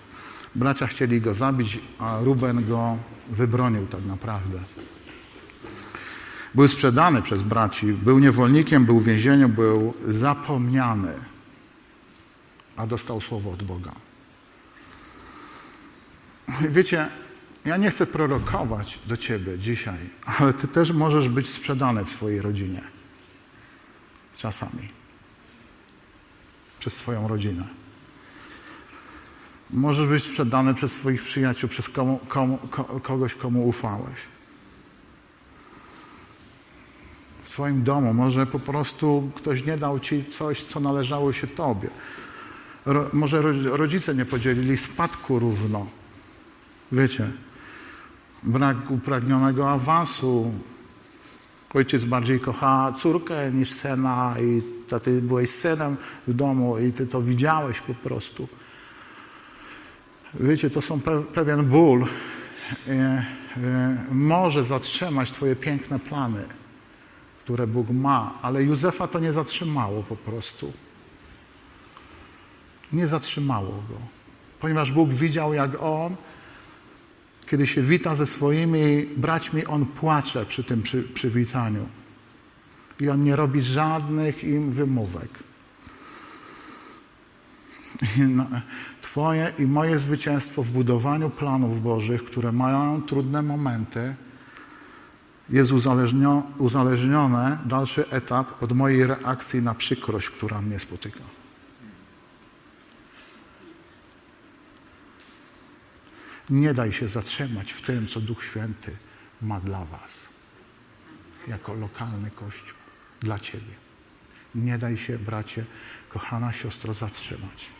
Bracia chcieli go zabić, a Ruben go wybronił tak naprawdę. Był sprzedany przez braci, był niewolnikiem, był w więzieniu, był zapomniany a dostał słowo od Boga. Wiecie, ja nie chcę prorokować do ciebie dzisiaj, ale ty też możesz być sprzedany w swojej rodzinie. Czasami. Przez swoją rodzinę. Możesz być sprzedany przez swoich przyjaciół, przez komu, komu, kogoś, komu ufałeś. W swoim domu może po prostu ktoś nie dał ci coś, co należało się tobie. Ro, może rodzice nie podzielili spadku równo. Wiecie, brak upragnionego awansu. Ojciec bardziej kocha córkę niż syna i ty byłeś synem w domu i ty to widziałeś po prostu. Wiecie, to są pe pewien ból. E, e, może zatrzymać twoje piękne plany, które Bóg ma, ale Józefa to nie zatrzymało po prostu nie zatrzymało go. Ponieważ Bóg widział, jak on, kiedy się wita ze swoimi braćmi, on płacze przy tym przy, przywitaniu. I on nie robi żadnych im wymówek. <laughs> Twoje i moje zwycięstwo w budowaniu planów Bożych, które mają trudne momenty, jest uzależnione, dalszy etap, od mojej reakcji na przykrość, która mnie spotyka. Nie daj się zatrzymać w tym, co Duch Święty ma dla Was, jako lokalny Kościół, dla Ciebie. Nie daj się, bracie, kochana siostro, zatrzymać.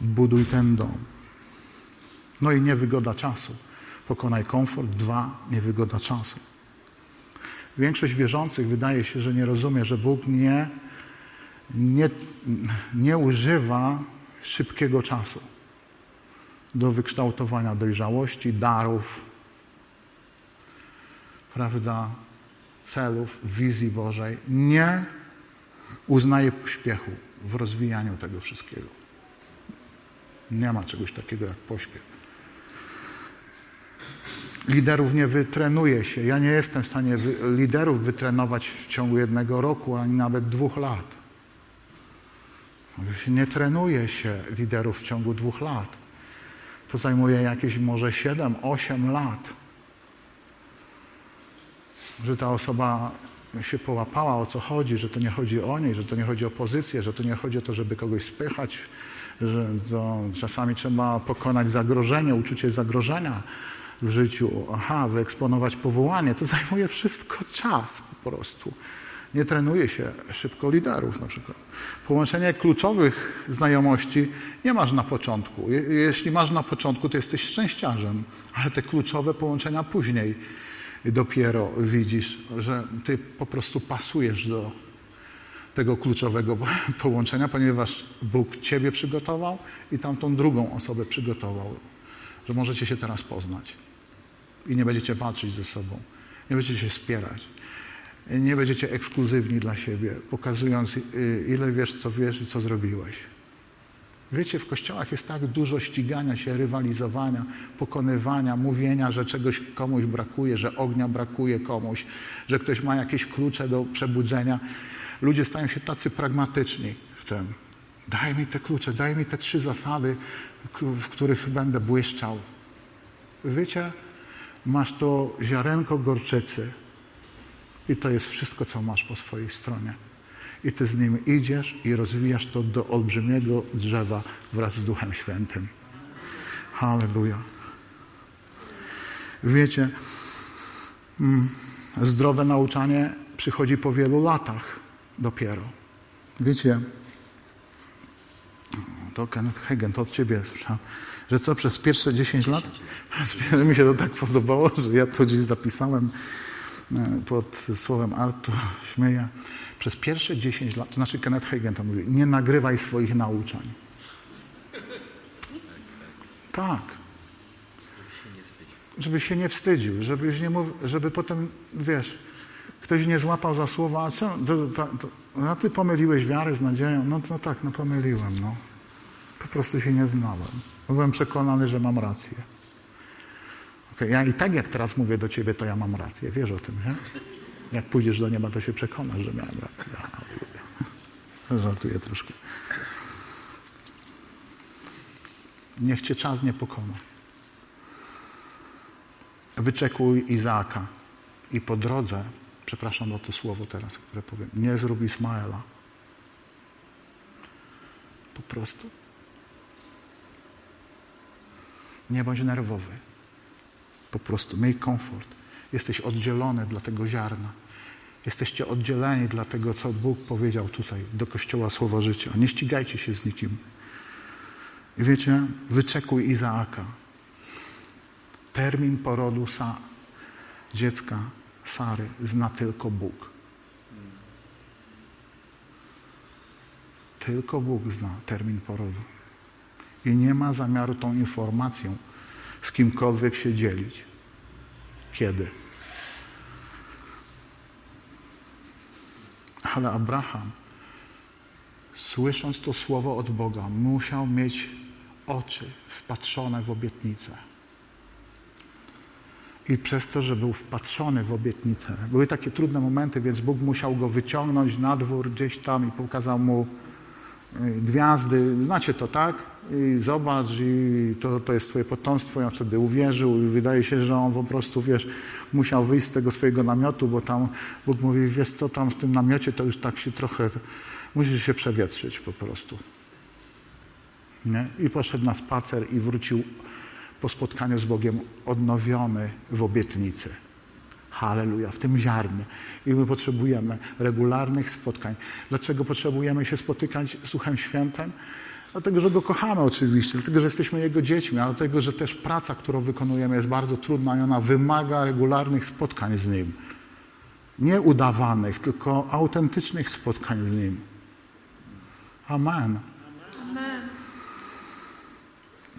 Buduj ten dom. No i niewygoda czasu. Pokonaj komfort. Dwa, niewygoda czasu. Większość wierzących wydaje się, że nie rozumie, że Bóg nie, nie, nie używa szybkiego czasu do wykształtowania dojrzałości, darów, prawda, celów, wizji Bożej. Nie uznaje pośpiechu w rozwijaniu tego wszystkiego. Nie ma czegoś takiego jak pośpiech. Liderów nie wytrenuje się. Ja nie jestem w stanie liderów wytrenować w ciągu jednego roku, ani nawet dwóch lat. Nie trenuje się liderów w ciągu dwóch lat. To zajmuje jakieś może 7-8 lat. Że ta osoba się połapała o co chodzi, że to nie chodzi o niej, że to nie chodzi o pozycję, że to nie chodzi o to, żeby kogoś spychać, że to czasami trzeba pokonać zagrożenie, uczucie zagrożenia w życiu. Aha, wyeksponować powołanie. To zajmuje wszystko czas po prostu. Nie trenuje się szybko liderów na przykład. Połączenie kluczowych znajomości nie masz na początku. Jeśli masz na początku, to jesteś szczęściarzem, ale te kluczowe połączenia później dopiero widzisz, że ty po prostu pasujesz do tego kluczowego <laughs> połączenia, ponieważ Bóg ciebie przygotował i tamtą drugą osobę przygotował, że możecie się teraz poznać i nie będziecie walczyć ze sobą, nie będziecie się spierać, nie będziecie ekskluzywni dla siebie, pokazując y, ile wiesz, co wiesz i co zrobiłeś. Wiecie, w kościołach jest tak dużo ścigania się, rywalizowania, pokonywania, mówienia, że czegoś komuś brakuje, że ognia brakuje komuś, że ktoś ma jakieś klucze do przebudzenia. Ludzie stają się tacy pragmatyczni w tym. Daj mi te klucze, daj mi te trzy zasady, w których będę błyszczał. Wiecie, masz to ziarenko gorczycy i to jest wszystko, co masz po swojej stronie i ty z nim idziesz i rozwijasz to do olbrzymiego drzewa wraz z Duchem Świętym. Halleluja. Wiecie, mm, zdrowe nauczanie przychodzi po wielu latach dopiero. Wiecie, to Kenneth Hagen, to od ciebie słyszałem, że co przez pierwsze 10 lat? <laughs> Mi się to tak podobało, że ja to gdzieś zapisałem pod słowem Artu, śmieję przez pierwsze 10 lat, to znaczy Kenneth Hagen to nie nagrywaj swoich nauczań. Tak. Żeby się nie wstydził, żebyś nie mów, żeby potem, wiesz, ktoś nie złapał za słowa, a co, to, to, to, no ty pomyliłeś wiarę z nadzieją, no, no tak, no pomyliłem, no. Po prostu się nie znałem. Byłem przekonany, że mam rację. Okay, ja i tak jak teraz mówię do ciebie, to ja mam rację, wiesz o tym, nie? Jak pójdziesz do nieba, to się przekonasz, że miałem rację. <laughs> Żartuję troszkę. Niech cię czas nie pokona. Wyczekuj Izaaka i po drodze, przepraszam o to słowo teraz, które powiem, nie zrób Ismaela. Po prostu. Nie bądź nerwowy. Po prostu miej komfort. Jesteś oddzielony dla tego ziarna. Jesteście oddzieleni dla tego, co Bóg powiedział tutaj do Kościoła Słowa Życia. Nie ścigajcie się z nikim. I wiecie, wyczekuj Izaaka. Termin porodu sa, dziecka Sary zna tylko Bóg. Tylko Bóg zna termin porodu. I nie ma zamiaru tą informacją z kimkolwiek się dzielić. Kiedy? Ale Abraham, słysząc to słowo od Boga, musiał mieć oczy wpatrzone w obietnicę. I przez to, że był wpatrzony w obietnicę, były takie trudne momenty, więc Bóg musiał go wyciągnąć na dwór gdzieś tam i pokazał mu gwiazdy. Znacie to, tak? I zobacz, i to, to jest twoje potomstwo. On wtedy uwierzył i wydaje się, że on po prostu, wiesz, musiał wyjść z tego swojego namiotu, bo tam Bóg mówi, wiesz co, tam w tym namiocie to już tak się trochę, musisz się przewietrzyć po prostu. Nie? I poszedł na spacer i wrócił po spotkaniu z Bogiem odnowiony w obietnicy. Halleluja, w tym ziarnie. I my potrzebujemy regularnych spotkań. Dlaczego potrzebujemy się spotykać z Duchem Świętym? Dlatego, że Go kochamy oczywiście, dlatego, że jesteśmy Jego dziećmi, ale dlatego, że też praca, którą wykonujemy jest bardzo trudna i ona wymaga regularnych spotkań z Nim. Nie udawanych, tylko autentycznych spotkań z Nim. Amen. Amen.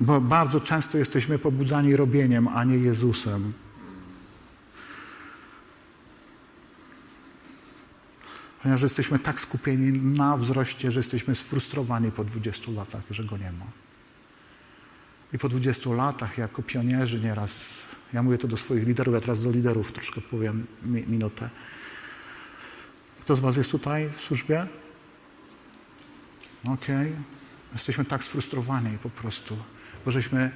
Bo bardzo często jesteśmy pobudzani robieniem, a nie Jezusem. Ponieważ jesteśmy tak skupieni na wzroście, że jesteśmy sfrustrowani po 20 latach, że go nie ma. I po 20 latach, jako pionierzy nieraz, ja mówię to do swoich liderów, ja teraz do liderów troszkę powiem minutę. Kto z Was jest tutaj w służbie? Okej? Okay? Jesteśmy tak sfrustrowani po prostu, bo żeśmy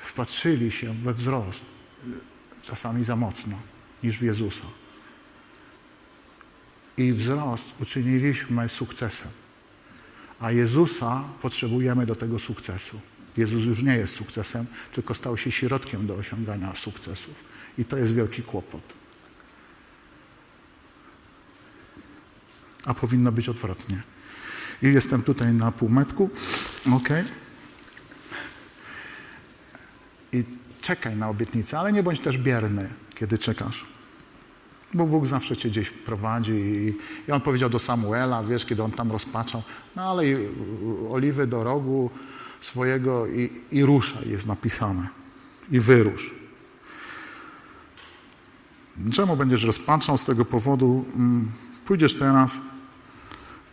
wpatrzyli się we wzrost czasami za mocno niż w Jezusa. I wzrost uczyniliśmy sukcesem. A Jezusa potrzebujemy do tego sukcesu. Jezus już nie jest sukcesem, tylko stał się środkiem do osiągania sukcesów. I to jest wielki kłopot. A powinno być odwrotnie. I jestem tutaj na półmetku. Ok. I czekaj na obietnicę, ale nie bądź też bierny, kiedy czekasz. Bo Bóg zawsze cię gdzieś prowadzi. I, I on powiedział do Samuela, wiesz, kiedy on tam rozpaczał, no ale oliwy do rogu swojego i, i ruszaj, jest napisane. I wyrusz. Czemu będziesz rozpaczał z tego powodu? Mm, pójdziesz teraz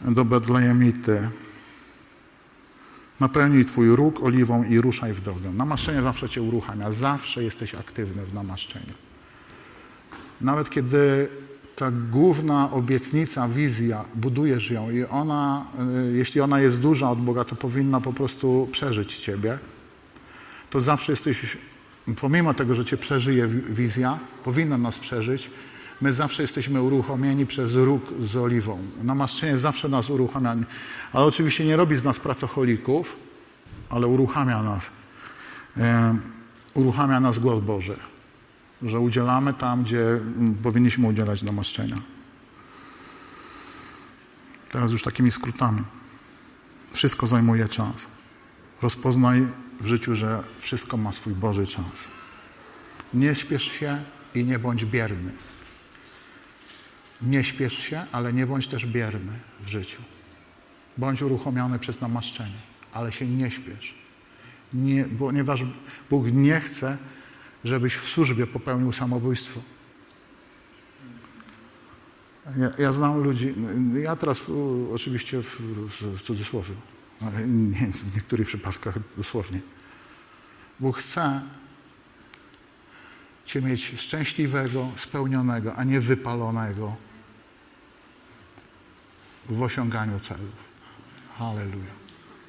do Betlejemity. Napełnij Twój róg oliwą i ruszaj w drogę. Namaszczenie zawsze Cię uruchamia. Zawsze jesteś aktywny w namaszczeniu. Nawet kiedy ta główna obietnica, wizja, budujesz ją i ona, y, jeśli ona jest duża od Boga, to powinna po prostu przeżyć Ciebie, to zawsze jesteś, pomimo tego, że Cię przeżyje wizja, powinna nas przeżyć, my zawsze jesteśmy uruchomieni przez róg z oliwą. Namaszczenie zawsze nas uruchamia. Ale oczywiście nie robi z nas pracocholików, ale uruchamia nas. E, uruchamia nas głos Boży że udzielamy tam, gdzie mm, powinniśmy udzielać namaszczenia. Teraz już takimi skrótami. Wszystko zajmuje czas. Rozpoznaj w życiu, że wszystko ma swój Boży czas. Nie śpiesz się i nie bądź bierny. Nie śpiesz się, ale nie bądź też bierny w życiu. Bądź uruchomiony przez namaszczenie, ale się nie śpiesz. Nie, ponieważ Bóg nie chce, żebyś w służbie popełnił samobójstwo. Ja, ja znam ludzi, ja teraz oczywiście w, w cudzysłowie, nie, w niektórych przypadkach dosłownie. Bóg chce Cię mieć szczęśliwego, spełnionego, a nie wypalonego w osiąganiu celów. Halleluja.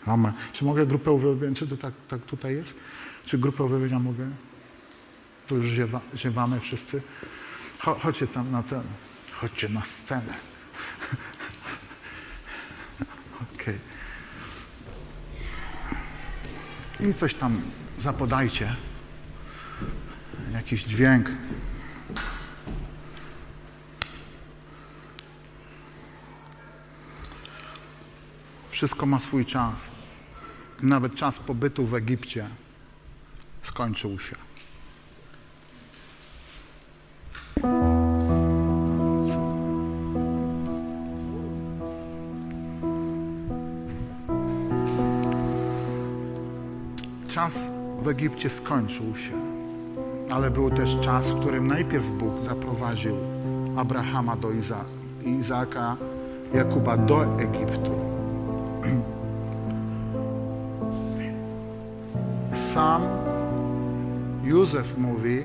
Amen. Czy mogę grupę uwielbień? Czy to tak, tak tutaj jest? Czy grupę uwielbienia mogę? Tu już ziewa, ziewamy wszyscy. Cho, chodźcie tam na ten, chodźcie na scenę. <laughs> Okej. Okay. I coś tam zapodajcie. Jakiś dźwięk. Wszystko ma swój czas. Nawet czas pobytu w Egipcie skończył się. Czas w Egipcie skończył się, ale był też czas, w którym najpierw Bóg zaprowadził Abrahama do Iza Izaaka, Jakuba do Egiptu. <clears throat> Sam Józef mówi,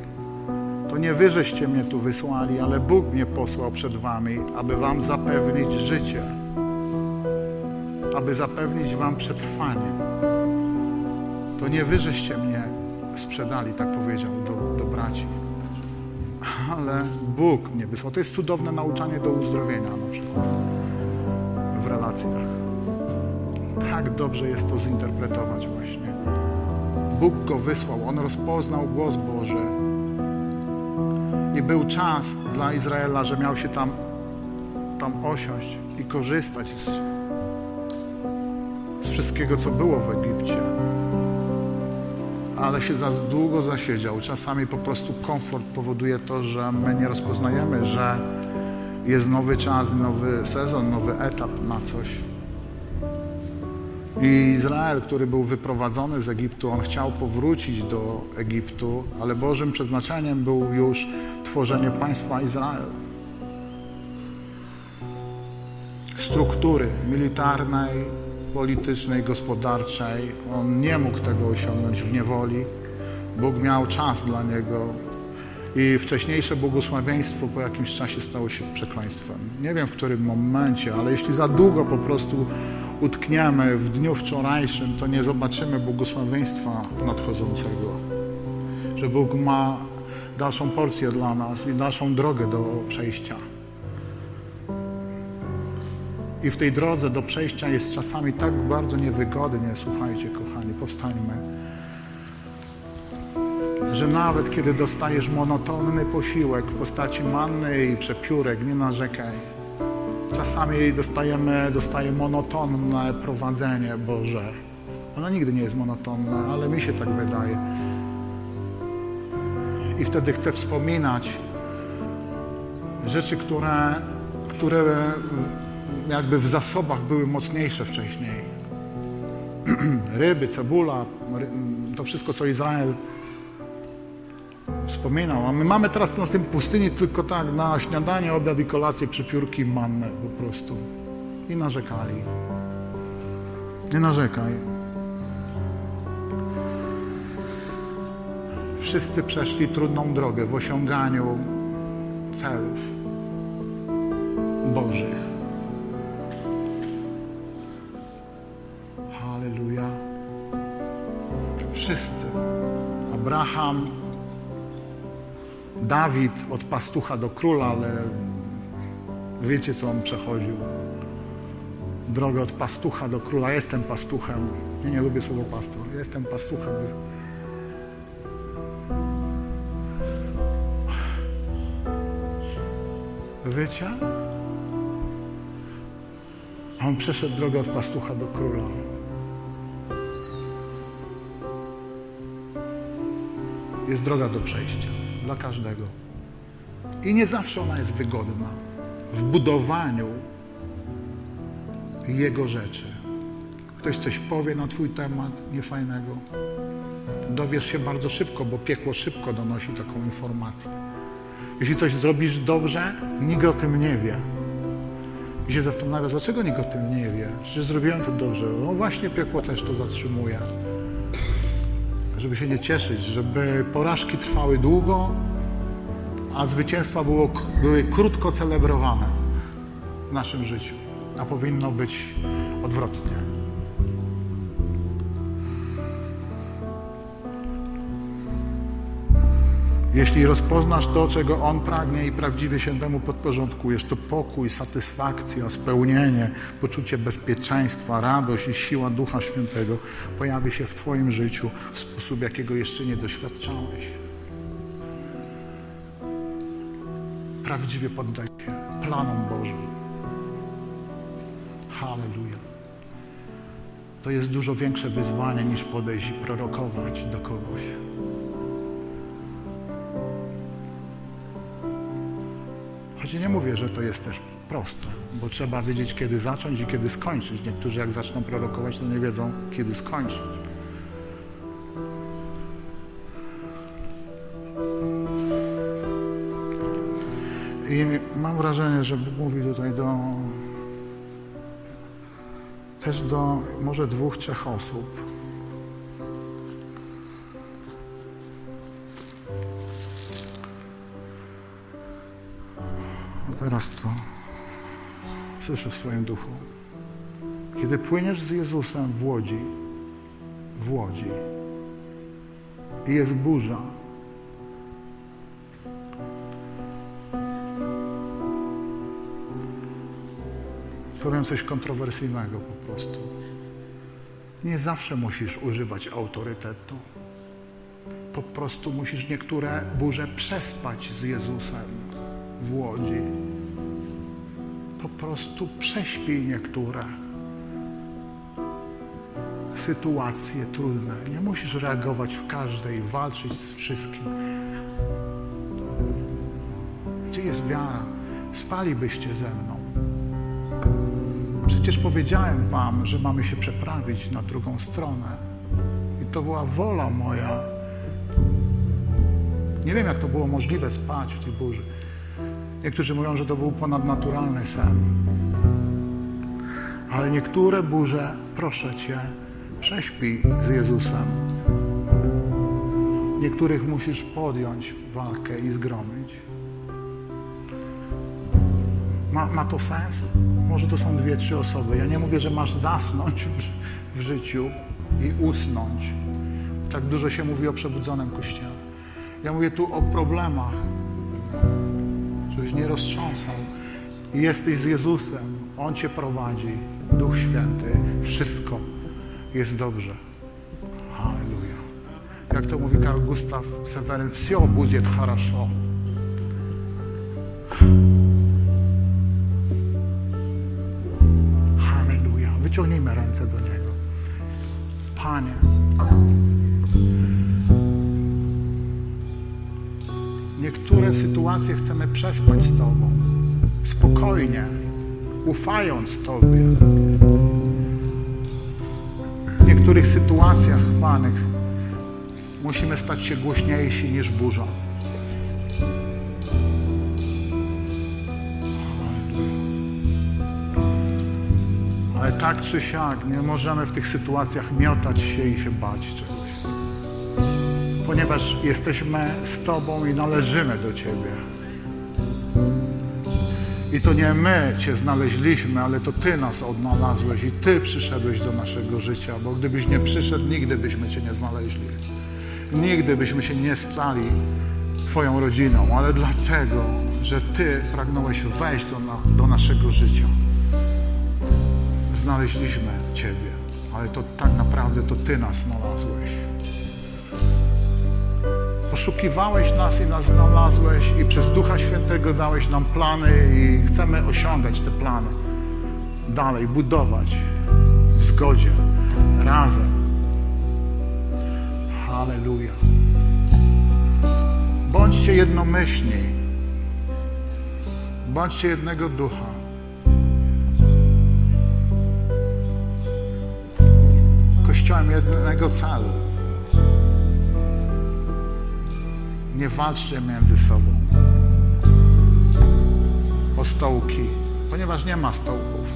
to nie wy żeście mnie tu wysłali, ale Bóg mnie posłał przed wami, aby wam zapewnić życie, aby zapewnić wam przetrwanie. To nie wy żeście mnie sprzedali, tak powiedział do, do braci, ale Bóg mnie wysłał. To jest cudowne nauczanie do uzdrowienia na przykład w relacjach. Tak dobrze jest to zinterpretować właśnie. Bóg go wysłał, on rozpoznał głos Boży i był czas dla Izraela, że miał się tam, tam osiąść i korzystać z, z wszystkiego, co było w Egipcie. Ale się za długo zasiedział. Czasami po prostu komfort powoduje to, że my nie rozpoznajemy, że jest nowy czas, nowy sezon, nowy etap na coś. I Izrael, który był wyprowadzony z Egiptu, on chciał powrócić do Egiptu, ale Bożym przeznaczeniem był już tworzenie państwa Izrael. Struktury militarnej, politycznej, gospodarczej. On nie mógł tego osiągnąć w niewoli. Bóg miał czas dla niego. I wcześniejsze błogosławieństwo po jakimś czasie stało się przekleństwem. Nie wiem w którym momencie, ale jeśli za długo po prostu utkniemy w dniu wczorajszym, to nie zobaczymy błogosławieństwa nadchodzącego. Że Bóg ma dalszą porcję dla nas i dalszą drogę do przejścia. I w tej drodze do przejścia jest czasami tak bardzo niewygodnie, słuchajcie, kochani, powstańmy, że nawet kiedy dostajesz monotonny posiłek w postaci manny i przepiórek, nie narzekaj. Czasami dostajemy, dostaje monotonne prowadzenie Boże. Ono nigdy nie jest monotonne, ale mi się tak wydaje. I wtedy chcę wspominać rzeczy, które, które jakby w zasobach były mocniejsze wcześniej. <clears throat> Ryby, cebula, to wszystko, co Izrael wspominał. A my mamy teraz na tym pustyni tylko tak na śniadanie, obiad i kolację przypiórki manne po prostu. I narzekali. Nie narzekaj. Wszyscy przeszli trudną drogę w osiąganiu celów Bożych. Halleluja. Wszyscy. Abraham, Dawid od pastucha do króla, ale wiecie, co on przechodził. Drogę od pastucha do króla. Jestem pastuchem. Ja nie lubię słowa pastor. Jestem pastuchem. Wiecie? On przeszedł drogę od pastucha do króla. Jest droga do przejścia dla każdego. I nie zawsze ona jest wygodna w budowaniu Jego rzeczy. Ktoś coś powie na Twój temat niefajnego. Dowiesz się bardzo szybko, bo piekło szybko donosi taką informację. Jeśli coś zrobisz dobrze, nikt o tym nie wie. I się zastanawiasz, dlaczego nikt o tym nie wie? Przecież zrobiłem to dobrze. No właśnie piekło też to zatrzymuje żeby się nie cieszyć, żeby porażki trwały długo, a zwycięstwa było, były krótko celebrowane w naszym życiu, a powinno być odwrotnie. Jeśli rozpoznasz to, czego On pragnie i prawdziwie się temu podporządkujesz, to pokój, satysfakcja, spełnienie, poczucie bezpieczeństwa, radość i siła Ducha Świętego pojawi się w Twoim życiu w sposób, jakiego jeszcze nie doświadczałeś. Prawdziwie poddaj się planom Bożym. Halleluja. To jest dużo większe wyzwanie niż podejść i prorokować do kogoś. Choć nie mówię, że to jest też proste, bo trzeba wiedzieć, kiedy zacząć i kiedy skończyć. Niektórzy jak zaczną prorokować, to nie wiedzą, kiedy skończyć. I mam wrażenie, że Bóg mówi tutaj do też do może dwóch, trzech osób. To słyszę w swoim duchu. Kiedy płyniesz z Jezusem w łodzi, w łodzi i jest burza, powiem coś kontrowersyjnego po prostu. Nie zawsze musisz używać autorytetu. Po prostu musisz niektóre burze przespać z Jezusem w łodzi prostu prześpij niektóre sytuacje trudne. Nie musisz reagować w każdej, walczyć z wszystkim. Gdzie jest wiara? Spalibyście ze mną. Przecież powiedziałem wam, że mamy się przeprawić na drugą stronę. I to była wola moja. Nie wiem, jak to było możliwe spać w tej burzy. Niektórzy mówią, że to był ponadnaturalny sen. Ale niektóre burze, proszę Cię, prześpij z Jezusem. Niektórych musisz podjąć walkę i zgromić. Ma, ma to sens? Może to są dwie, trzy osoby. Ja nie mówię, że masz zasnąć w, w życiu i usnąć. Tak dużo się mówi o przebudzonym kościele. Ja mówię tu o problemach, żebyś nie roztrząsał. Jesteś z Jezusem, On Cię prowadzi, Duch Święty, wszystko jest dobrze. Halleluja. Jak to mówi Karl Gustav Seweryn, все будет хорошо. Halleluja. Wyciągnijmy ręce do Niego. Panie, niektóre sytuacje chcemy przespać z Tobą. Spokojnie, ufając Tobie. W niektórych sytuacjach, Panie, musimy stać się głośniejsi niż burza. Ale tak czy siak nie możemy w tych sytuacjach miotać się i się bać czegoś. Ponieważ jesteśmy z Tobą i należymy do Ciebie. I to nie my Cię znaleźliśmy, ale to Ty nas odnalazłeś i Ty przyszedłeś do naszego życia, bo gdybyś nie przyszedł, nigdy byśmy Cię nie znaleźli. Nigdy byśmy się nie stali Twoją rodziną, ale dlatego, że Ty pragnąłeś wejść do, na, do naszego życia. Znaleźliśmy Ciebie, ale to tak naprawdę to Ty nas znalazłeś. Poszukiwałeś nas i nas znalazłeś i przez Ducha Świętego dałeś nam plany i chcemy osiągać te plany. Dalej budować w zgodzie, razem. Halleluja. Bądźcie jednomyślni. Bądźcie jednego ducha. Kościołem jednego celu. Nie walczcie między sobą o stołki, ponieważ nie ma stołków.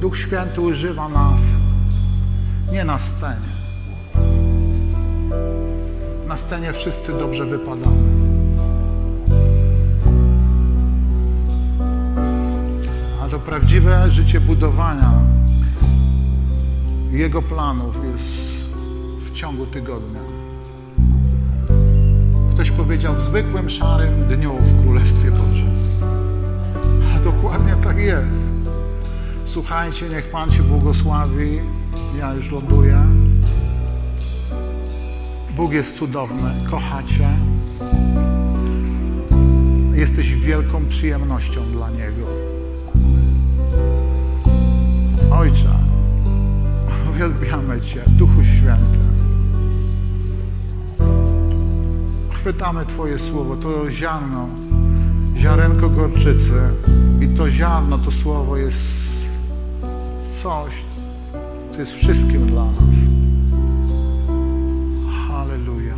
Duch Święty używa nas nie na scenie. Na scenie wszyscy dobrze wypadamy. A to prawdziwe życie budowania Jego planów jest w ciągu tygodnia. Ktoś powiedział w zwykłym, szarym dniu w Królestwie Bożym. A dokładnie tak jest. Słuchajcie, niech Pan Cię błogosławi. Ja już ląduję. Bóg jest cudowny, kochacie. Jesteś wielką przyjemnością dla Niego. Ojcze, uwielbiamy Cię, Duchu Święty. Chwytamy Twoje słowo, to ziarno, ziarenko gorczycy i to ziarno, to słowo jest coś, co jest wszystkim dla nas. Halleluja.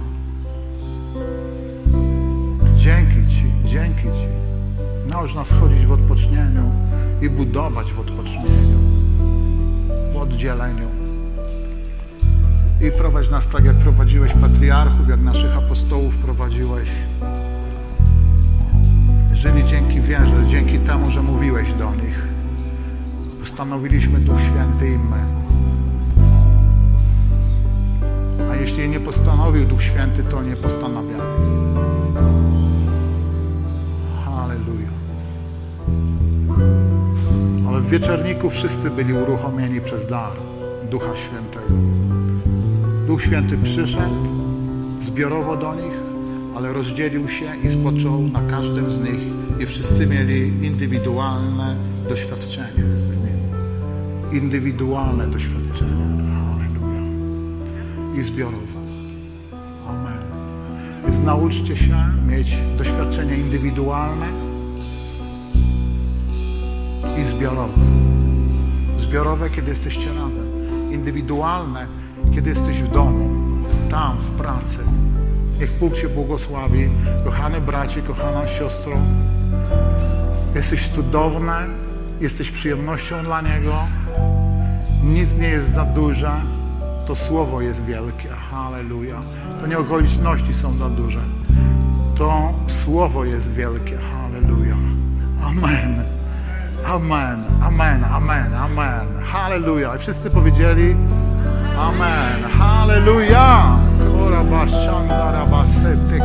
Dzięki Ci, dzięki Ci. Naucz nas chodzić w odpocznieniu i budować w odpocznieniu, oddzieleniu. I prowadź nas tak, jak prowadziłeś patriarchów, jak naszych apostołów prowadziłeś. Żyli dzięki wierze, dzięki temu, że mówiłeś do nich postanowiliśmy Duch Święty i my. A jeśli nie postanowił Duch Święty, to nie postanawiamy. W wieczorniku wszyscy byli uruchomieni przez dar Ducha Świętego. Duch Święty przyszedł zbiorowo do nich, ale rozdzielił się i spoczął na każdym z nich i wszyscy mieli indywidualne doświadczenie z Nim. Indywidualne doświadczenie. Halleluja. I zbiorowe. Amen. Więc nauczcie się mieć doświadczenie indywidualne i zbiorowe. Zbiorowe, kiedy jesteście razem. Indywidualne, kiedy jesteś w domu, tam, w pracy. Niech Bóg Cię błogosławi. Kochane bracie, kochana siostro, Jesteś cudowny, jesteś przyjemnością dla Niego. Nic nie jest za duże. To słowo jest wielkie. Halleluja. To nie okoliczności są za duże. To słowo jest wielkie. Halleluja. Amen. Amen. Amen. Amen. Amen. Halleluja. I wszyscy powiedzieli Amen. Halleluja. Korabashandarabasete